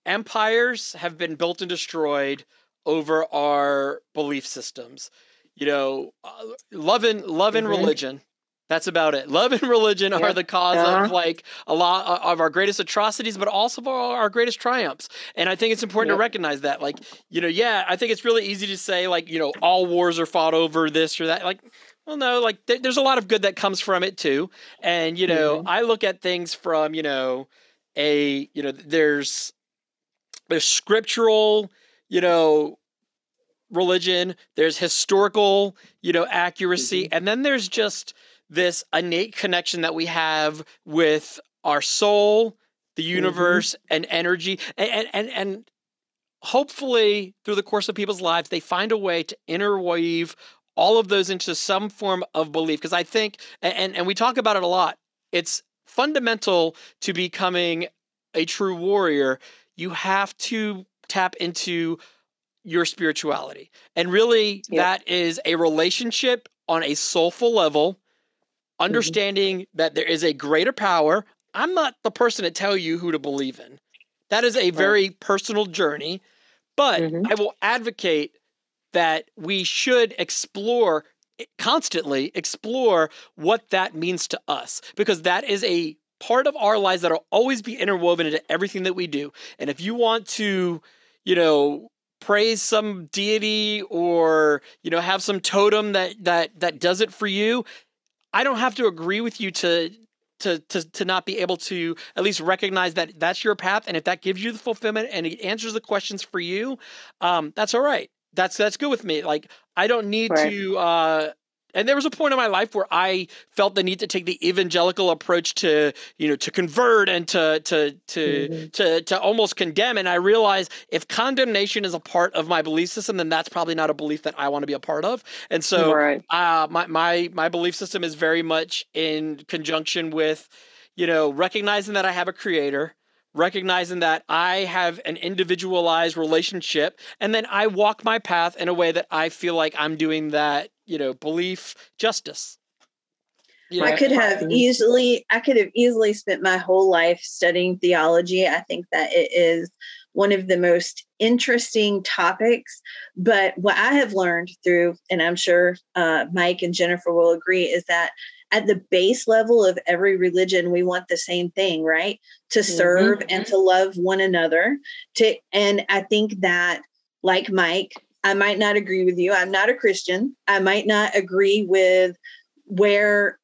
empires have been built and destroyed over our belief systems. You know, uh, love and love and mm-hmm. religion. That's about it. Love and religion yep. are the cause uh-huh. of like a lot of our greatest atrocities, but also of our greatest triumphs. And I think it's important yep. to recognize that. Like, you know, yeah, I think it's really easy to say like, you know, all wars are fought over this or that. Like, well, no, like th- there's a lot of good that comes from it too. And you know, mm-hmm. I look at things from you know a you know there's there's scriptural, you know, religion, there's historical, you know, accuracy, mm-hmm. and then there's just this innate connection that we have with our soul, the mm-hmm. universe, mm-hmm. and energy. And, and and hopefully through the course of people's lives, they find a way to interweave all of those into some form of belief. Because I think, and, and we talk about it a lot, it's fundamental to becoming a true warrior you have to tap into your spirituality. And really, yep. that is a relationship on a soulful level. Understanding mm-hmm. that there is a greater power. I'm not the person to tell you who to believe in. That is a very right. personal journey, but mm-hmm. I will advocate that we should explore constantly explore what that means to us because that is a part of our lives that'll always be interwoven into everything that we do. And if you want to, you know, praise some deity or, you know, have some totem that that that does it for you, I don't have to agree with you to to to to not be able to at least recognize that that's your path and if that gives you the fulfillment and it answers the questions for you um that's all right that's that's good with me like i don't need right. to uh and there was a point in my life where I felt the need to take the evangelical approach to, you know, to convert and to to to mm-hmm. to to almost condemn. And I realized if condemnation is a part of my belief system, then that's probably not a belief that I want to be a part of. And so, right. uh, my my my belief system is very much in conjunction with, you know, recognizing that I have a creator recognizing that I have an individualized relationship and then I walk my path in a way that I feel like I'm doing that, you know, belief justice. You know, I could have easily I could have easily spent my whole life studying theology. I think that it is one of the most interesting topics. But what I have learned through, and I'm sure uh, Mike and Jennifer will agree, is that at the base level of every religion we want the same thing right to mm-hmm. serve mm-hmm. and to love one another to and i think that like mike i might not agree with you i'm not a christian i might not agree with where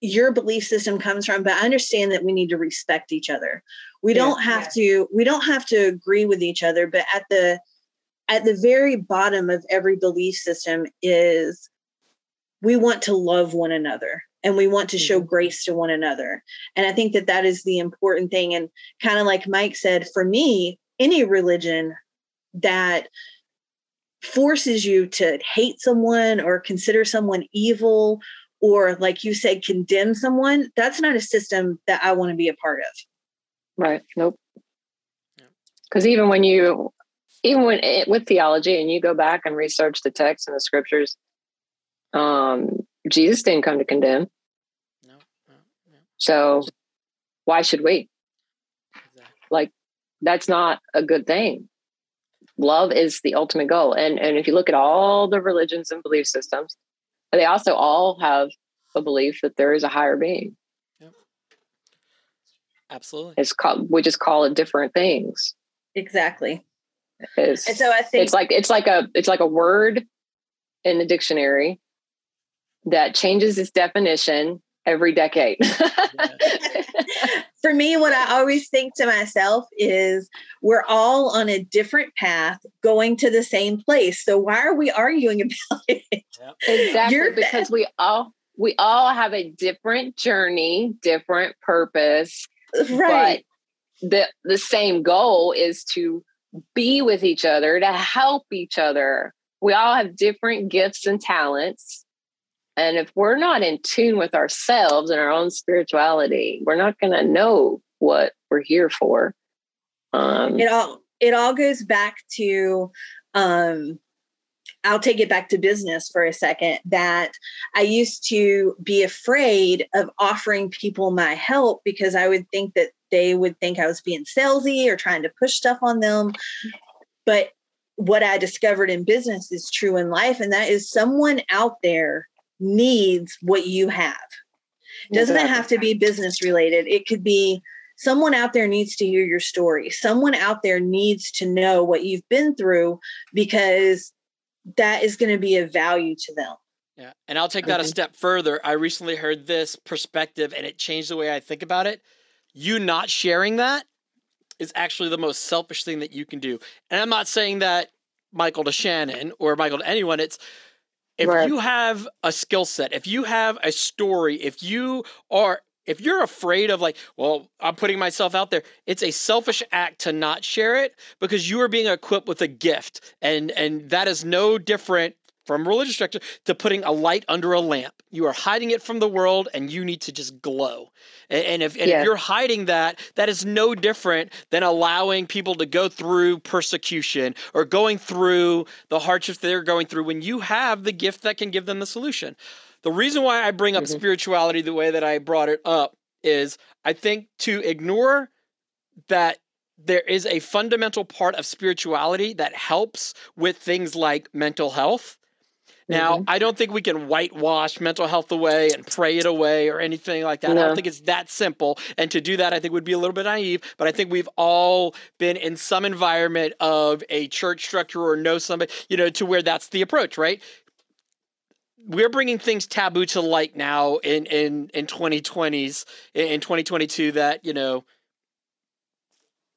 your belief system comes from but i understand that we need to respect each other we yeah, don't have yeah. to we don't have to agree with each other but at the at the very bottom of every belief system is we want to love one another and we want to show mm-hmm. grace to one another. And i think that that is the important thing. And kind of like mike said for me any religion that forces you to hate someone or consider someone evil or like you said condemn someone that's not a system that i want to be a part of. Right nope. Because even when you even when it, with theology and you go back and research the text and the scriptures um Jesus didn't come to condemn. No, no, no. So why should we? Exactly. Like that's not a good thing. Love is the ultimate goal. And and if you look at all the religions and belief systems, they also all have a belief that there is a higher being. Yep. Absolutely. It's called we just call it different things. Exactly. It's, and so I think it's like it's like a it's like a word in the dictionary that changes its definition every decade. For me, what I always think to myself is we're all on a different path going to the same place. So why are we arguing about it? Exactly. You're because we all we all have a different journey, different purpose. Right. But the the same goal is to be with each other, to help each other. We all have different gifts and talents and if we're not in tune with ourselves and our own spirituality, we're not going to know what we're here for. Um, it all it all goes back to um, I'll take it back to business for a second. That I used to be afraid of offering people my help because I would think that they would think I was being salesy or trying to push stuff on them. But what I discovered in business is true in life, and that is someone out there needs what you have. Doesn't exactly. it have to be business related? It could be someone out there needs to hear your story. Someone out there needs to know what you've been through because that is going to be of value to them. Yeah. And I'll take that a step further. I recently heard this perspective and it changed the way I think about it. You not sharing that is actually the most selfish thing that you can do. And I'm not saying that Michael to Shannon or Michael to anyone. It's if right. you have a skill set, if you have a story, if you are if you're afraid of like, well, I'm putting myself out there, it's a selfish act to not share it because you are being equipped with a gift. And and that is no different from religious structure to putting a light under a lamp. You are hiding it from the world and you need to just glow. And, and if, and if you're hiding that, that is no different than allowing people to go through persecution or going through the hardships they're going through when you have the gift that can give them the solution. The reason why I bring up mm-hmm. spirituality the way that I brought it up is I think to ignore that there is a fundamental part of spirituality that helps with things like mental health now, mm-hmm. I don't think we can whitewash mental health away and pray it away or anything like that. No. I don't think it's that simple. And to do that, I think would be a little bit naive. But I think we've all been in some environment of a church structure or know somebody, you know, to where that's the approach, right? We're bringing things taboo to light now in in in 2020s in 2022 that you know.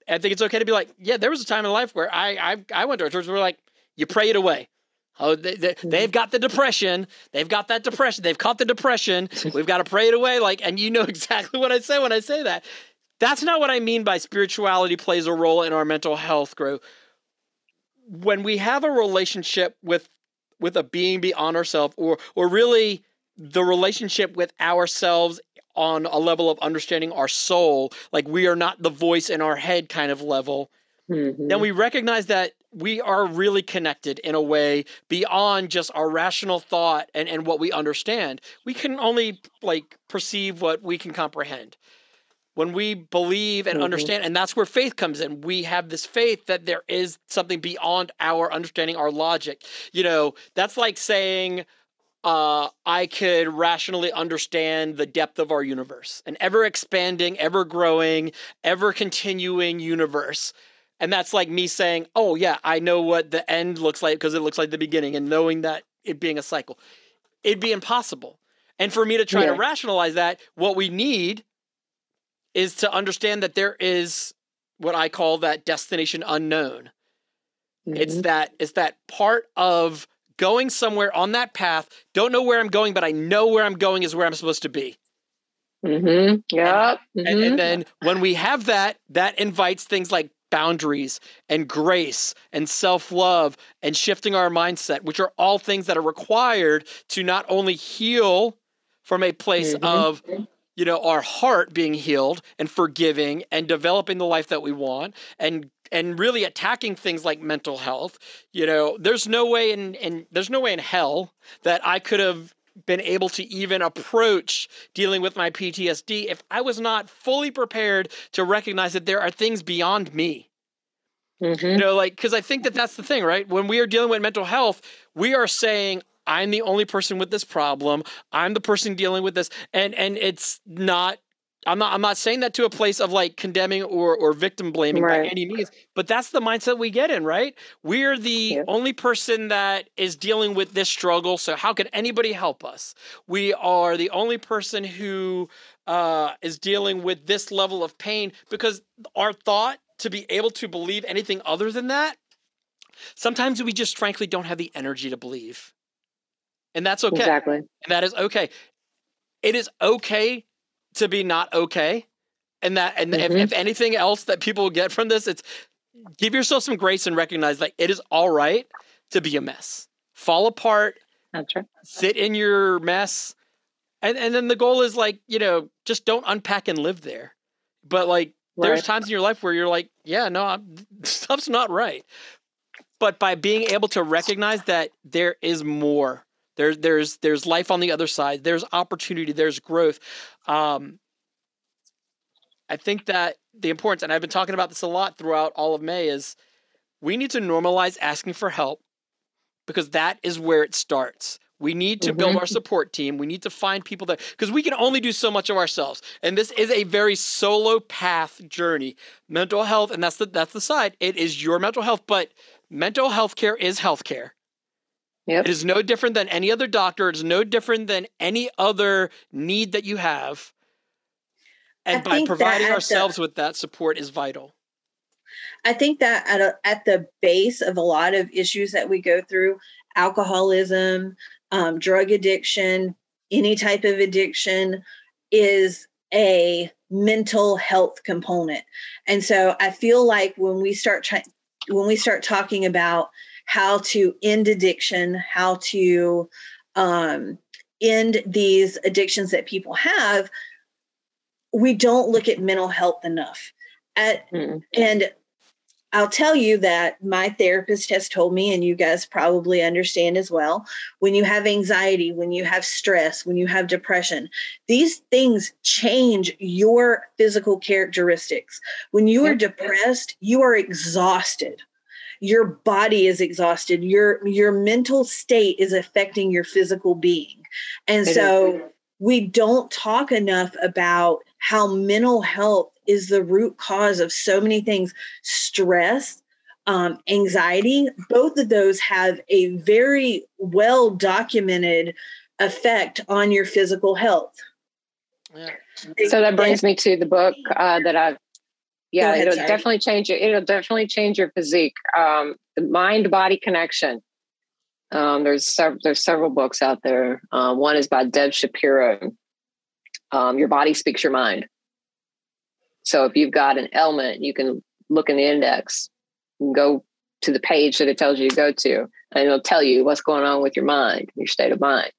I think it's okay to be like, yeah, there was a time in life where I I, I went to a church where we're like, you pray it away Oh, they, they, Mm-hmm. they've got the depression. They've got that depression. They've caught the depression. We've got to pray it away. Like, and you know exactly what I say when I say that. That's not what I mean by spirituality plays a role in our mental health growth. When we have a relationship with with a being beyond ourselves, or or really the relationship with ourselves on a level of understanding our soul, like we are not the voice in our head kind of level, Mhm. then we recognize that we are really connected in a way beyond just our rational thought and, and what we understand. We can only like perceive what we can comprehend. When we believe and Mhm. understand, and that's where faith comes in. We have this faith that there is something beyond our understanding, our logic. You know, that's like saying, uh, I could rationally understand the depth of our universe, an ever expanding, ever growing, ever continuing universe. And that's like me saying, oh, yeah, I know what the end looks like because it looks like the beginning, and knowing that it being a cycle. It'd be impossible. And for me to try to rationalize that, what we need is to understand that there is what I call that destination unknown. It's Mhm. that it's that part of going somewhere on that path. Don't know where I'm going, but I know where I'm going is where I'm supposed to be. Mm-hmm. Yep. And, Mhm. and then when we have that, that invites things like boundaries and grace and self love and shifting our mindset, which are all things that are required to not only heal from a place Mhm. of you know our heart being healed and forgiving and developing the life that we want and and really attacking things like mental health you know there's no way in, in there's no way in hell that i could have been able to even approach dealing with my ptsd if i was not fully prepared to recognize that there are things beyond me. Mhm. you know like because i think that that's the thing right? When we are dealing with mental health we are saying i'm the only person with this problem. I'm the person dealing with this and and it's not i'm not i'm not saying that to a place of like condemning or or victim blaming by any means but that's the mindset we get in right? We're the Yeah. only person that is dealing with this struggle so how can anybody help us? We are the only person who uh, is dealing with this level of pain because our thought to be able to believe anything other than that sometimes we just frankly don't have the energy to believe. And that's okay. Exactly. and that is okay. It is okay to be not okay and that and if, Mhm. if anything else that people get from this it's give yourself some grace and recognize that it is all right to be a mess fall apart That's right. sit in your mess and and then the goal is like you know just don't unpack and live there but like there's times in your life where you're like yeah no I'm, stuff's not right but by being able to recognize that there is more there, there's there's life on the other side. There's opportunity. There's growth. Um, i think that the importance and i've been talking about this a lot throughout all of may is we need to normalize asking for help because that is where it starts. We need to build our support team. We need to find people that because we can only do so much of ourselves. And this is a very solo path journey. Mental health and that's the that's the side. It is your mental health but mental health care is health care Yep. it is no different than any other doctor. It is no different than any other need that you have. And I by providing at the- ourselves with that support is vital. I think that at a, at the base of a lot of issues that we go through, alcoholism, um, drug addiction, any type of addiction, is a mental health component. And so I feel like when we start trying, when we start talking about how to end addiction, how to um, end these addictions that people have, we don't look at mental health enough. At Mm. and I'll tell you that my therapist has told me, and you guys probably understand as well, when you have anxiety, when you have stress, when you have depression, these things change your physical characteristics. When you are depressed, you are exhausted. Your body is exhausted. Your your mental state is affecting your physical being. And It is. so we don't talk enough about how mental health is the root cause of so many things stress um, anxiety both of those have a very well documented effect on your physical health Yeah. So that brings me to the book uh, that I've. Yeah, ahead, it'll sorry. definitely change your. It'll definitely change your physique. Um, the mind body connection. Um, there's sev- there's several books out there. Uh, one is by Deb Shapiro. Um, your body speaks your mind. So if you've got an ailment, you can look in the index, and go to the page that it tells you to go to, and it'll tell you what's going on with your mind, your state of mind.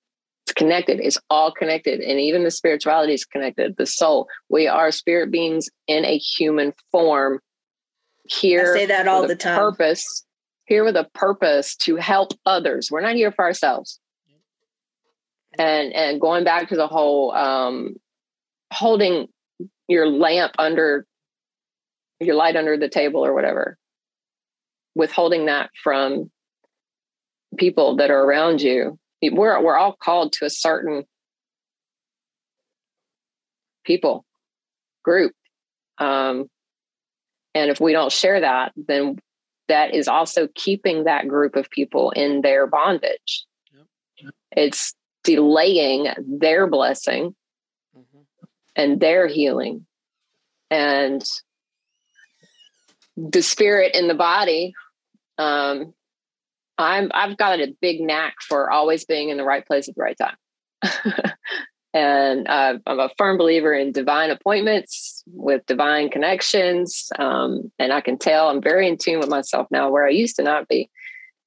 It's connected. It's all connected, and even the spirituality is connected. The soul. We are spirit beings in a human form. Here, I say that all the time. Purpose here with a purpose to help others. We're not here for ourselves. And and going back to the whole um, holding your lamp under your light under the table or whatever, withholding that from people that are around you. We're we're all called to a certain people group. Um, and if we don't share that, then that is also keeping that group of people in their bondage. Yep. It's delaying their blessing mm-hmm. and their healing. And the spirit in the body, um, I'm I've got a big knack for always being in the right place at the right time. And uh, I'm a firm believer in divine appointments with divine connections. Um, and I can tell I'm very in tune with myself now where I used to not be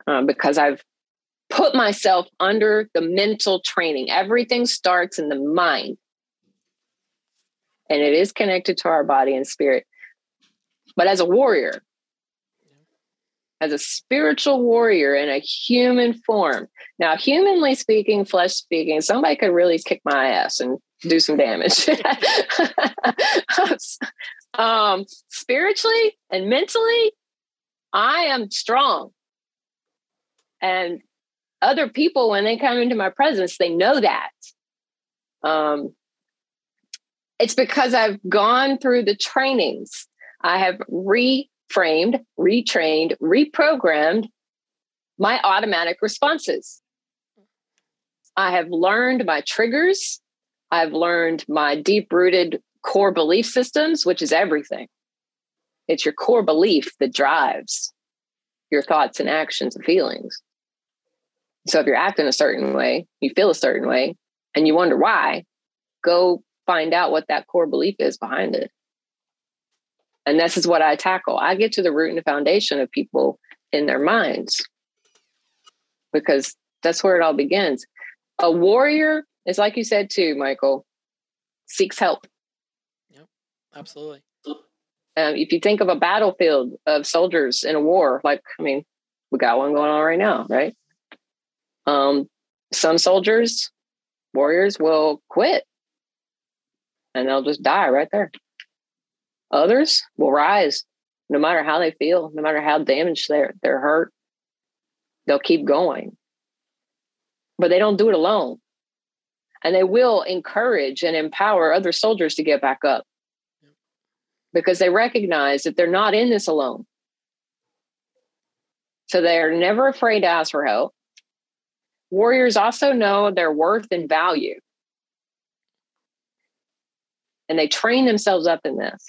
um, because I've put myself under the mental training. Everything starts in the mind, and it is connected to our body and spirit. But as a warrior, as a spiritual warrior in a human form. Now, humanly speaking, flesh speaking, somebody could really kick my ass and do some damage. um, spiritually and mentally, I am strong. And other people, when they come into my presence, they know that. Um, it's because I've gone through the trainings. I have re framed, retrained, reprogrammed my automatic responses. I have learned my triggers. I've learned my deep rooted core belief systems, which is everything. It's your core belief that drives your thoughts and actions and feelings. So if you're acting a certain way, you feel a certain way, and you wonder why, go find out what that core belief is behind it. And this is what I tackle. I get to the root and the foundation of people in their minds because that's where it all begins. A warrior is like you said too, Michael, seeks help. Yep, absolutely. Um, if you think of a battlefield of soldiers in a war, like I mean, we got one going on right now, right? Um, some soldiers, warriors, will quit, and they'll just die right there. Others will rise no matter how they feel, no matter how damaged they're, they're hurt. They'll keep going. But they don't do it alone. And they will encourage and empower other soldiers to get back up because they recognize that they're not in this alone. So they are never afraid to ask for help. Warriors also know their worth and value. And they train themselves up in this.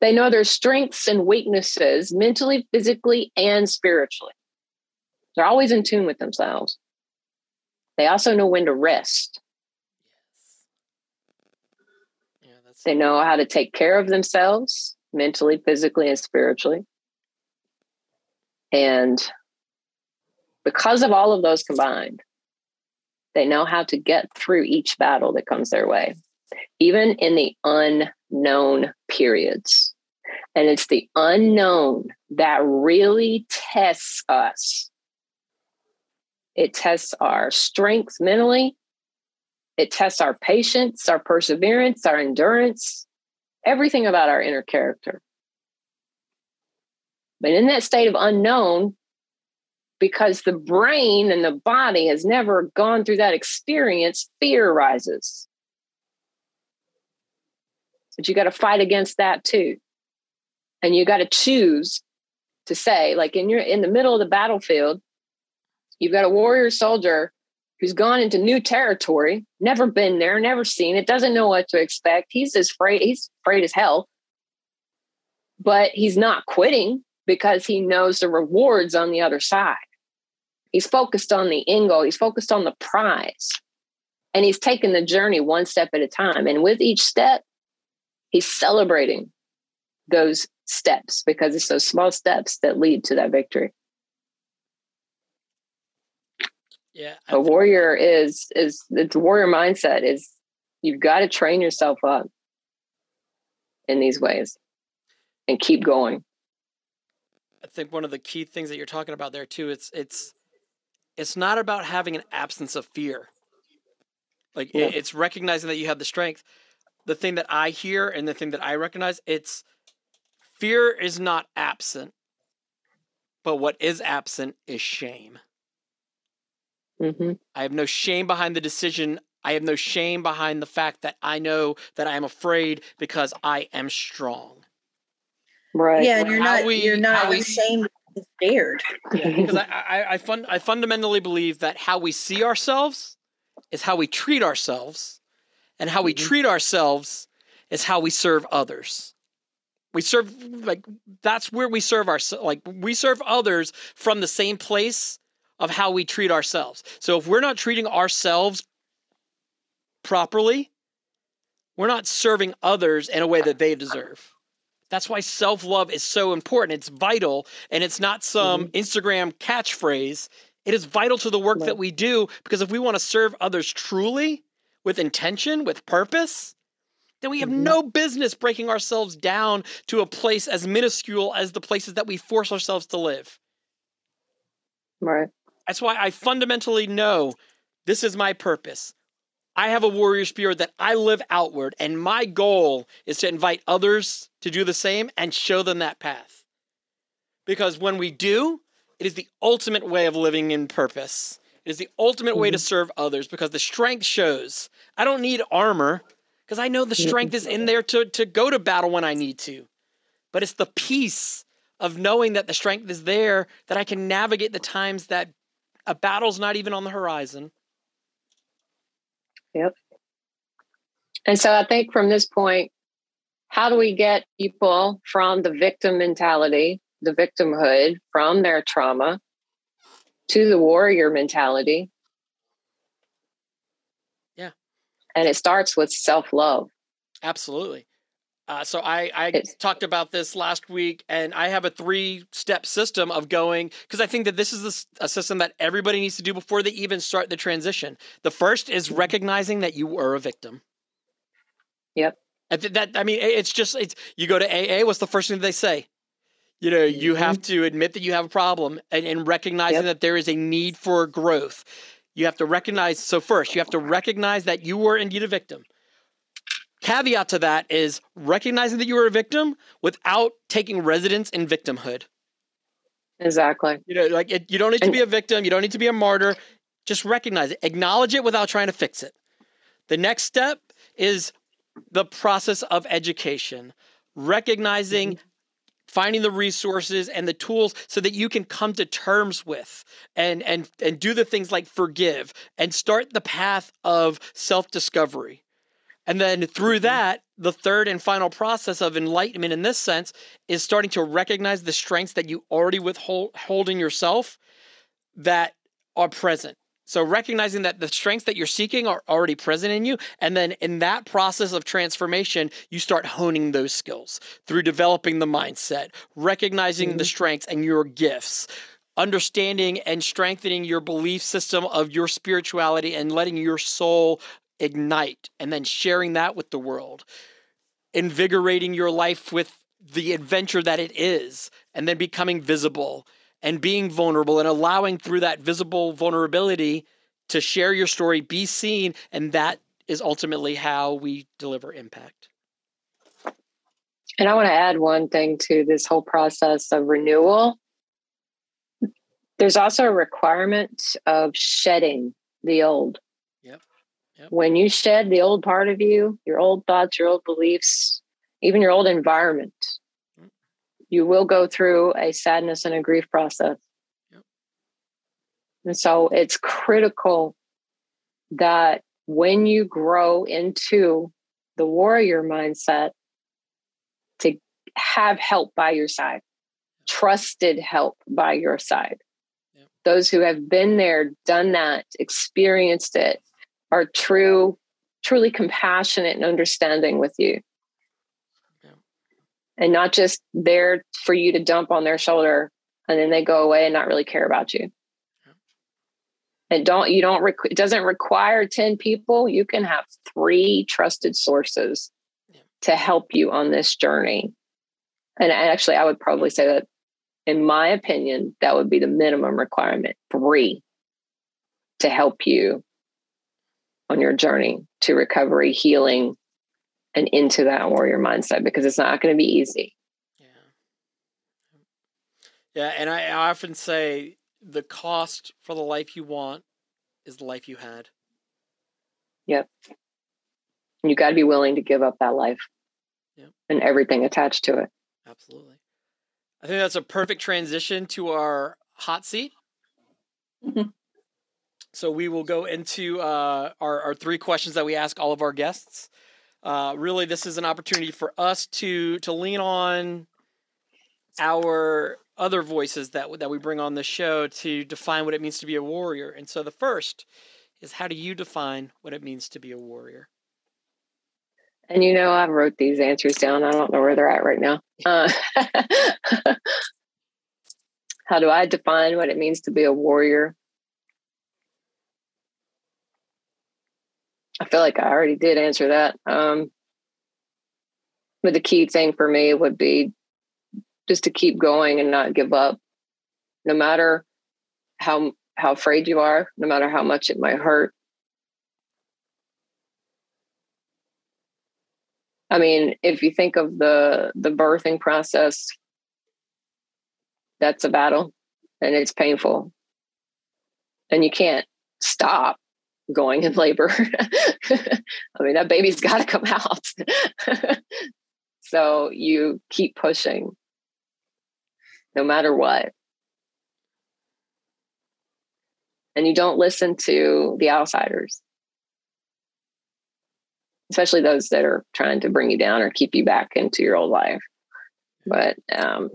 They know their strengths and weaknesses mentally, physically, and spiritually. They're always in tune with themselves. They also know when to rest. Yeah, they know how to take care of themselves mentally, physically, and spiritually. And because of all of those combined, they know how to get through each battle that comes their way, even in the unknown periods. And it's the unknown that really tests us. It tests our strength mentally, it tests our patience, our perseverance, our endurance, everything about our inner character. But in that state of unknown, because the brain and the body has never gone through that experience, fear rises. But you got to fight against that too. And you got to choose to say, like in your in the middle of the battlefield, you've got a warrior soldier who's gone into new territory, never been there, never seen it, doesn't know what to expect. He's as afraid, he's afraid as hell. But he's not quitting because he knows the rewards on the other side. He's focused on the end goal, he's focused on the prize. And he's taking the journey one step at a time. And with each step, he's celebrating those steps because it's those small steps that lead to that victory. Yeah. A warrior is is the warrior mindset is you've got to train yourself up in these ways and keep going. I think one of the key things that you're talking about there too, it's it's it's not about having an absence of fear. Like yeah. it's recognizing that you have the strength. The thing that I hear and the thing that I recognize, it's fear is not absent, but what is absent is shame. Mm-hmm. I have no shame behind the decision. I have no shame behind the fact that I know that I am afraid because I am strong. Right. Yeah, and you're not we, you're not we, ashamed scared. Yeah, because I, I, I, fun, I fundamentally believe that how we see ourselves is how we treat ourselves, and how we mm-hmm. treat ourselves is how we serve others. We serve like that's where we serve our like we serve others from the same place of how we treat ourselves. So if we're not treating ourselves properly, we're not serving others in a way that they deserve. That's why self love is so important. It's vital, and it's not some mm-hmm. Instagram catchphrase. It is vital to the work right. that we do because if we want to serve others truly, with intention, with purpose, then we have no business breaking ourselves down to a place as minuscule as the places that we force ourselves to live. Right. That's why I fundamentally know this is my purpose. I have a warrior spirit that I live outward, and my goal is to invite others to do the same and show them that path. Because when we do, it is the ultimate way of living in purpose. It is the ultimate mm-hmm. way to mm-hmm. serve others because the strength shows. I don't need armor because I know the strength is in there to, to go to battle when I need to. But it's the peace of knowing that the strength is there that I can navigate the times that a battle's not even on the horizon. Yep. And so I think from this point, how do we get people from the victim mentality, the victimhood, from their trauma to the warrior mentality? Yeah. And it starts with self love. Absolutely. Uh, so I, I talked about this last week, and I have a three-step system of going because I think that this is a, a, system that everybody needs to do before they even start the transition. The first is mm-hmm. recognizing that you were a victim. Yep. And that I mean, it's just it's you go to AA. What's the first thing they say? You know, you mm-hmm. have to admit that you have a problem and, and recognizing yep. that there is a need for growth. You have to recognize. So first, you have to recognize that you were indeed a victim caveat to that is recognizing that you were a victim without taking residence in victimhood. Exactly. You know, like it, you don't need to be a victim, you don't need to be a martyr. Just recognize it, acknowledge it without trying to fix it. The next step is the process of education, recognizing mm-hmm. Finding the resources and the tools so that you can come to terms with and and and do the things like forgive and start the path of self-discovery and then through mm-hmm. that, the third and final process of enlightenment in this sense is starting to recognize the strengths that you already withhold hold in yourself that are present. So recognizing that the strengths that you're seeking are already present in you. And then in that process of transformation, you start honing those skills through developing the mindset, recognizing mm-hmm. the strengths and your gifts, understanding and strengthening your belief system of your spirituality and letting your soul ignite and then sharing that with the world, invigorating your life with the adventure that it is, and then becoming visible and being vulnerable and allowing through that visible vulnerability to share your story, be seen, and that is ultimately how we deliver impact. And I want to add one thing to this whole process of renewal. There's also a requirement of shedding the old. Yep. When you shed the old part of you, your old thoughts, your old beliefs, even your old environment. You will go through a sadness and a grief process. Yep. And so it's critical that when you grow into the warrior mindset, to have help by your side, trusted help by your side. those who have been there, done that, experienced it, are true, truly compassionate and understanding with you. And not just there for you to dump on their shoulder and then they go away and not really care about you. And don't you don't requ- it doesn't require 10 people. You can have three trusted sources to help you on this journey. And actually, I would probably say that, in my opinion, that would be the minimum requirement three to help you on your journey to recovery, healing, and into that warrior mindset because it's not going to be easy. Yeah. Yeah, and I, I often say the cost for the life you want is the life you had. Yep. You got to be willing to give up that life Yep. and everything attached to it. Absolutely. I think that's a perfect transition to our hot seat. Mhm. So we will go into uh, our, our three questions that we ask all of our guests. Uh, really, this is an opportunity for us to to lean on our other voices that that we bring on the show to define what it means to be a warrior. And so the first is how do you define what it means to be a warrior? And you know, I wrote these answers down. I don't know where they're at right now. Uh, how do I define what it means to be a warrior? I feel like I already did answer that. Um, but the key thing for me would be just to keep going and not give up, no matter how how afraid you are, no matter how much it might hurt. I mean, if you think of the the birthing process, that's a battle and it's painful. And you can't stop going in labor. I mean, that baby's got to come out. so you keep pushing no matter what. And you don't listen to the outsiders, especially those that are trying to bring you down or keep you back into your old life. But um,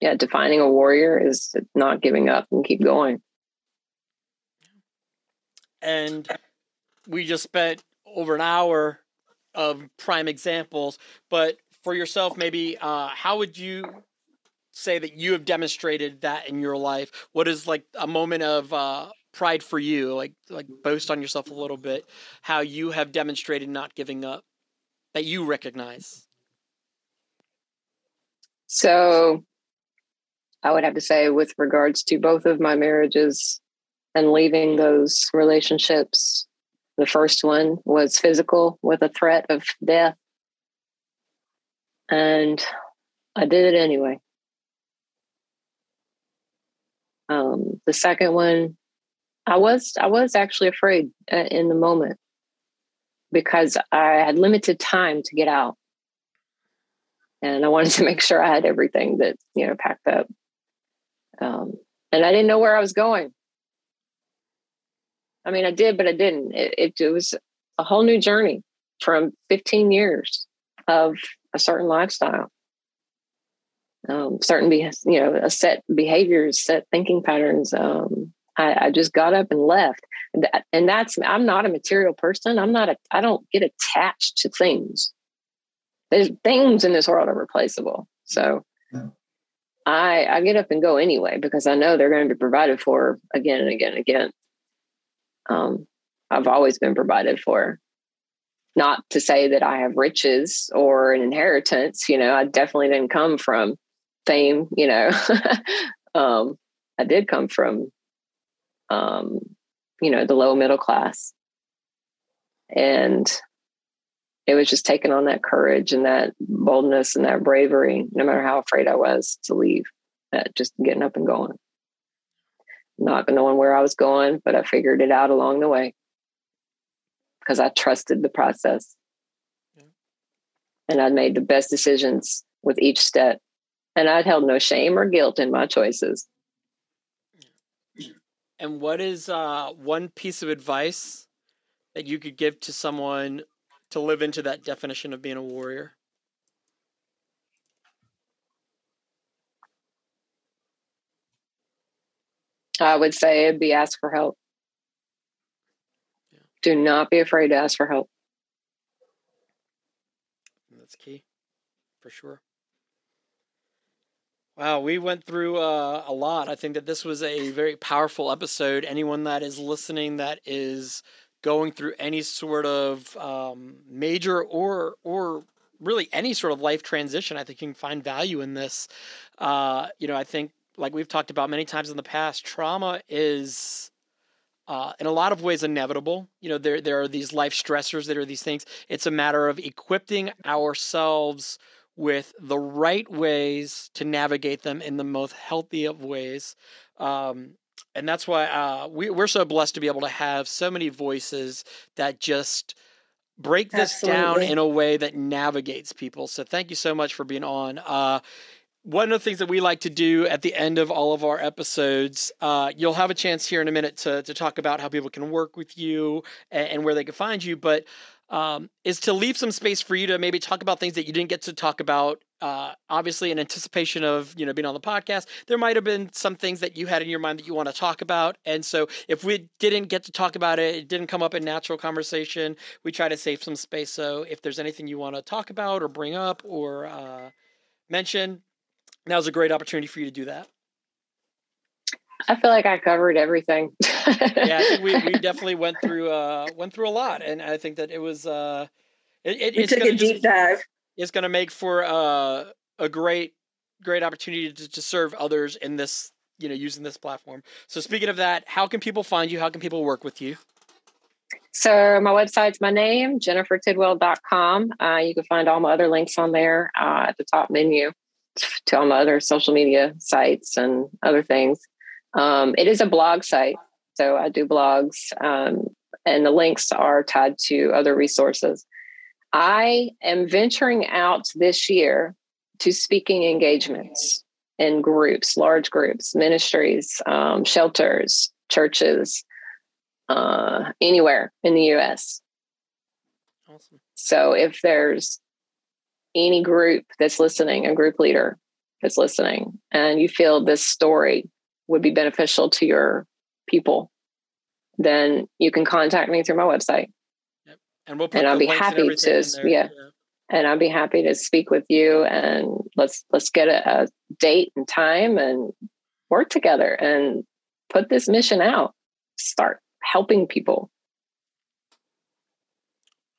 yeah, defining a warrior is not giving up and keep going. And we just spent over an hour of prime examples. But for yourself maybe uh, how would you say that you have demonstrated that in your life? What is like a moment of uh, pride for you? Like like boast on yourself a little bit how you have demonstrated not giving up that you recognize? So I would have to say, with regards to both of my marriages and leaving those relationships, the first one was physical with a threat of death. And I did it anyway. Um, the second one, I was I was actually afraid uh, in the moment because I had limited time to get out, and I wanted to make sure I had everything that you know packed up. Um, and I didn't know where I was going. I mean, I did, but I didn't. It, it, it was a whole new journey from 15 years of a certain lifestyle, um, certain, be, you know, a set behaviors, set thinking patterns. Um, I, I just got up and left. And, that, and that's, I'm not a material person. I'm not a, I don't get attached to things. There's things in this world are replaceable. So Yeah. I, I get up and go anyway because I know they're going to be provided for again and again and again. Um, I've always been provided for. Not to say that I have riches or an inheritance, you know, I definitely didn't come from fame, you know. um, I did come from, um, you know, the low middle class. And it was just taking on that courage and that boldness and that bravery, no matter how afraid I was to leave, just getting up and going. Not knowing where I was going, but I figured it out along the way because I trusted the process. Yeah. And I'd made the best decisions with each step. And I'd held no shame or guilt in my choices. and what is uh, one piece of advice that you could give to someone to live into that definition of being a warrior I would say it'd be ask for help. Yeah. Do not be afraid to ask for help. That's key, for sure. Wow, we went through uh, a lot. I think that this was a very powerful episode. Anyone that is listening that is going through any sort of um, major or or really any sort of life transition, I think you can find value in this. Uh, you know, I think like we've talked about many times in the past, trauma is uh, in a lot of ways inevitable. You know, there there are these life stressors that are these things. It's a matter of equipping ourselves with the right ways to navigate them in the most healthy of ways. Um, and that's why uh, we, we're so blessed to be able to have so many voices that just break this Absolutely. down in a way that navigates people. So thank you so much for being on. Uh, one of the things that we like to do at the end of all of our episodes, uh, you'll have a chance here in a minute to, to talk about how people can work with you and, and where they can find you. But um, is to leave some space for you to maybe talk about things that you didn't get to talk about. Uh, obviously, in anticipation of you know being on the podcast, there might have been some things that you had in your mind that you want to talk about, and so if we didn't get to talk about it, it didn't come up in natural conversation. We try to save some space. So if there's anything you want to talk about or bring up or uh, mention, now's a great opportunity for you to do that. I feel like I covered everything. yeah, I think we, we definitely went through uh went through a lot, and I think that it was uh it, it We it's took gonna a just, deep dive. it's gonna make for uh a great great opportunity to, to serve others in this you know using this platform. So speaking of that, how can people find you? How can people work with you? So my website's my name, jennifertidwell.com. Uh, you can find all my other links on there uh, at the top menu to all my other social media sites and other things. Um, it is a blog site, so I do blogs, um, and the links are tied to other resources. I am venturing out this year to speaking engagements in groups, large groups, ministries, um, shelters, churches, uh, anywhere in the US. Awesome. So if there's any group that's listening, a group leader that's listening, and you feel this story would be beneficial to your people, then you can contact me through my website. And we'll put And I'll be happy to there. yeah. And I'll be happy to speak with you and let's let's get a, a date and time and work together and put this mission out. Start helping people.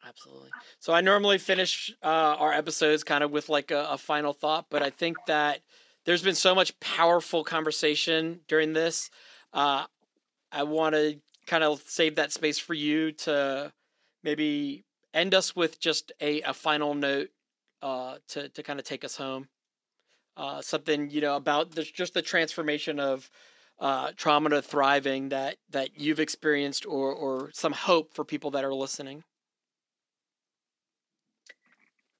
Absolutely. So I normally finish uh, our episodes kind of with like a, a final thought, but I think that there's been so much powerful conversation during this. Uh, I want to kind of save that space for you to maybe end us with just a, a final note uh, to to kind of take us home. Uh, something you know about the, just the transformation of uh, trauma to thriving that that you've experienced, or or some hope for people that are listening.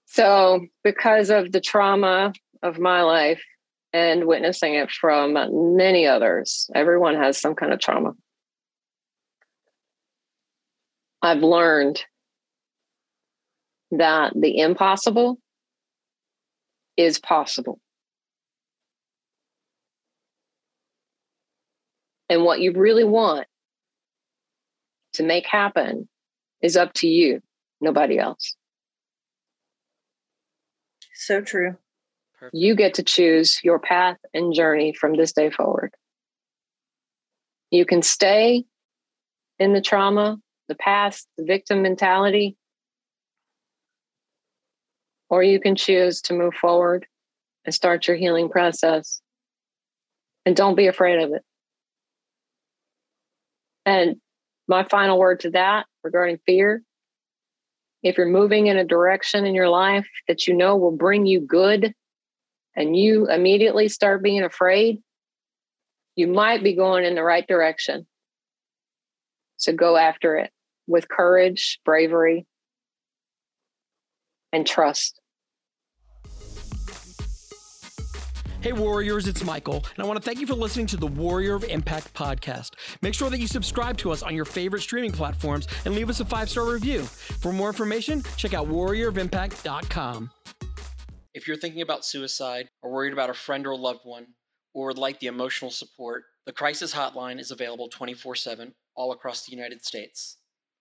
So, because of the trauma of my life and witnessing it from many others, everyone has some kind of trauma. I've learned that the impossible is possible. And what you really want to make happen is up to you, nobody else. So true. Perfect. You get to choose your path and journey from this day forward. You can stay in the trauma, the past, the victim mentality, or you can choose to move forward and start your healing process. And don't be afraid of it. And my final word to that regarding fear if you're moving in a direction in your life that you know will bring you good and you immediately start being afraid, you might be going in the right direction. So go after it with courage, bravery, and trust. Hey, Warriors, it's Michael, and I want to thank you for listening to the Warrior of Impact podcast. Make sure that you subscribe to us on your favorite streaming platforms and leave us a five star review. For more information, check out warriorofimpact.com. If you're thinking about suicide, or worried about a friend or a loved one, or would like the emotional support The crisis hotline is available 24 7 all across the United States.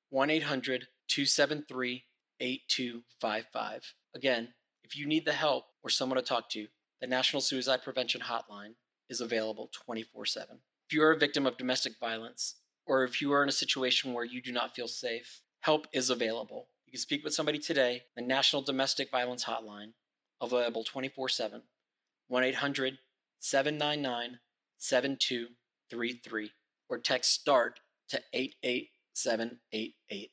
1 800 273 8255. Again, if you need the help or someone to talk to, the National Suicide Prevention Hotline is available 24 7. If you are a victim of domestic violence, or if you are in a situation where you do not feel safe, help is available. You can speak with somebody today, the National Domestic Violence Hotline, available 24 7, 1 800 799 7233, or text START to 88788.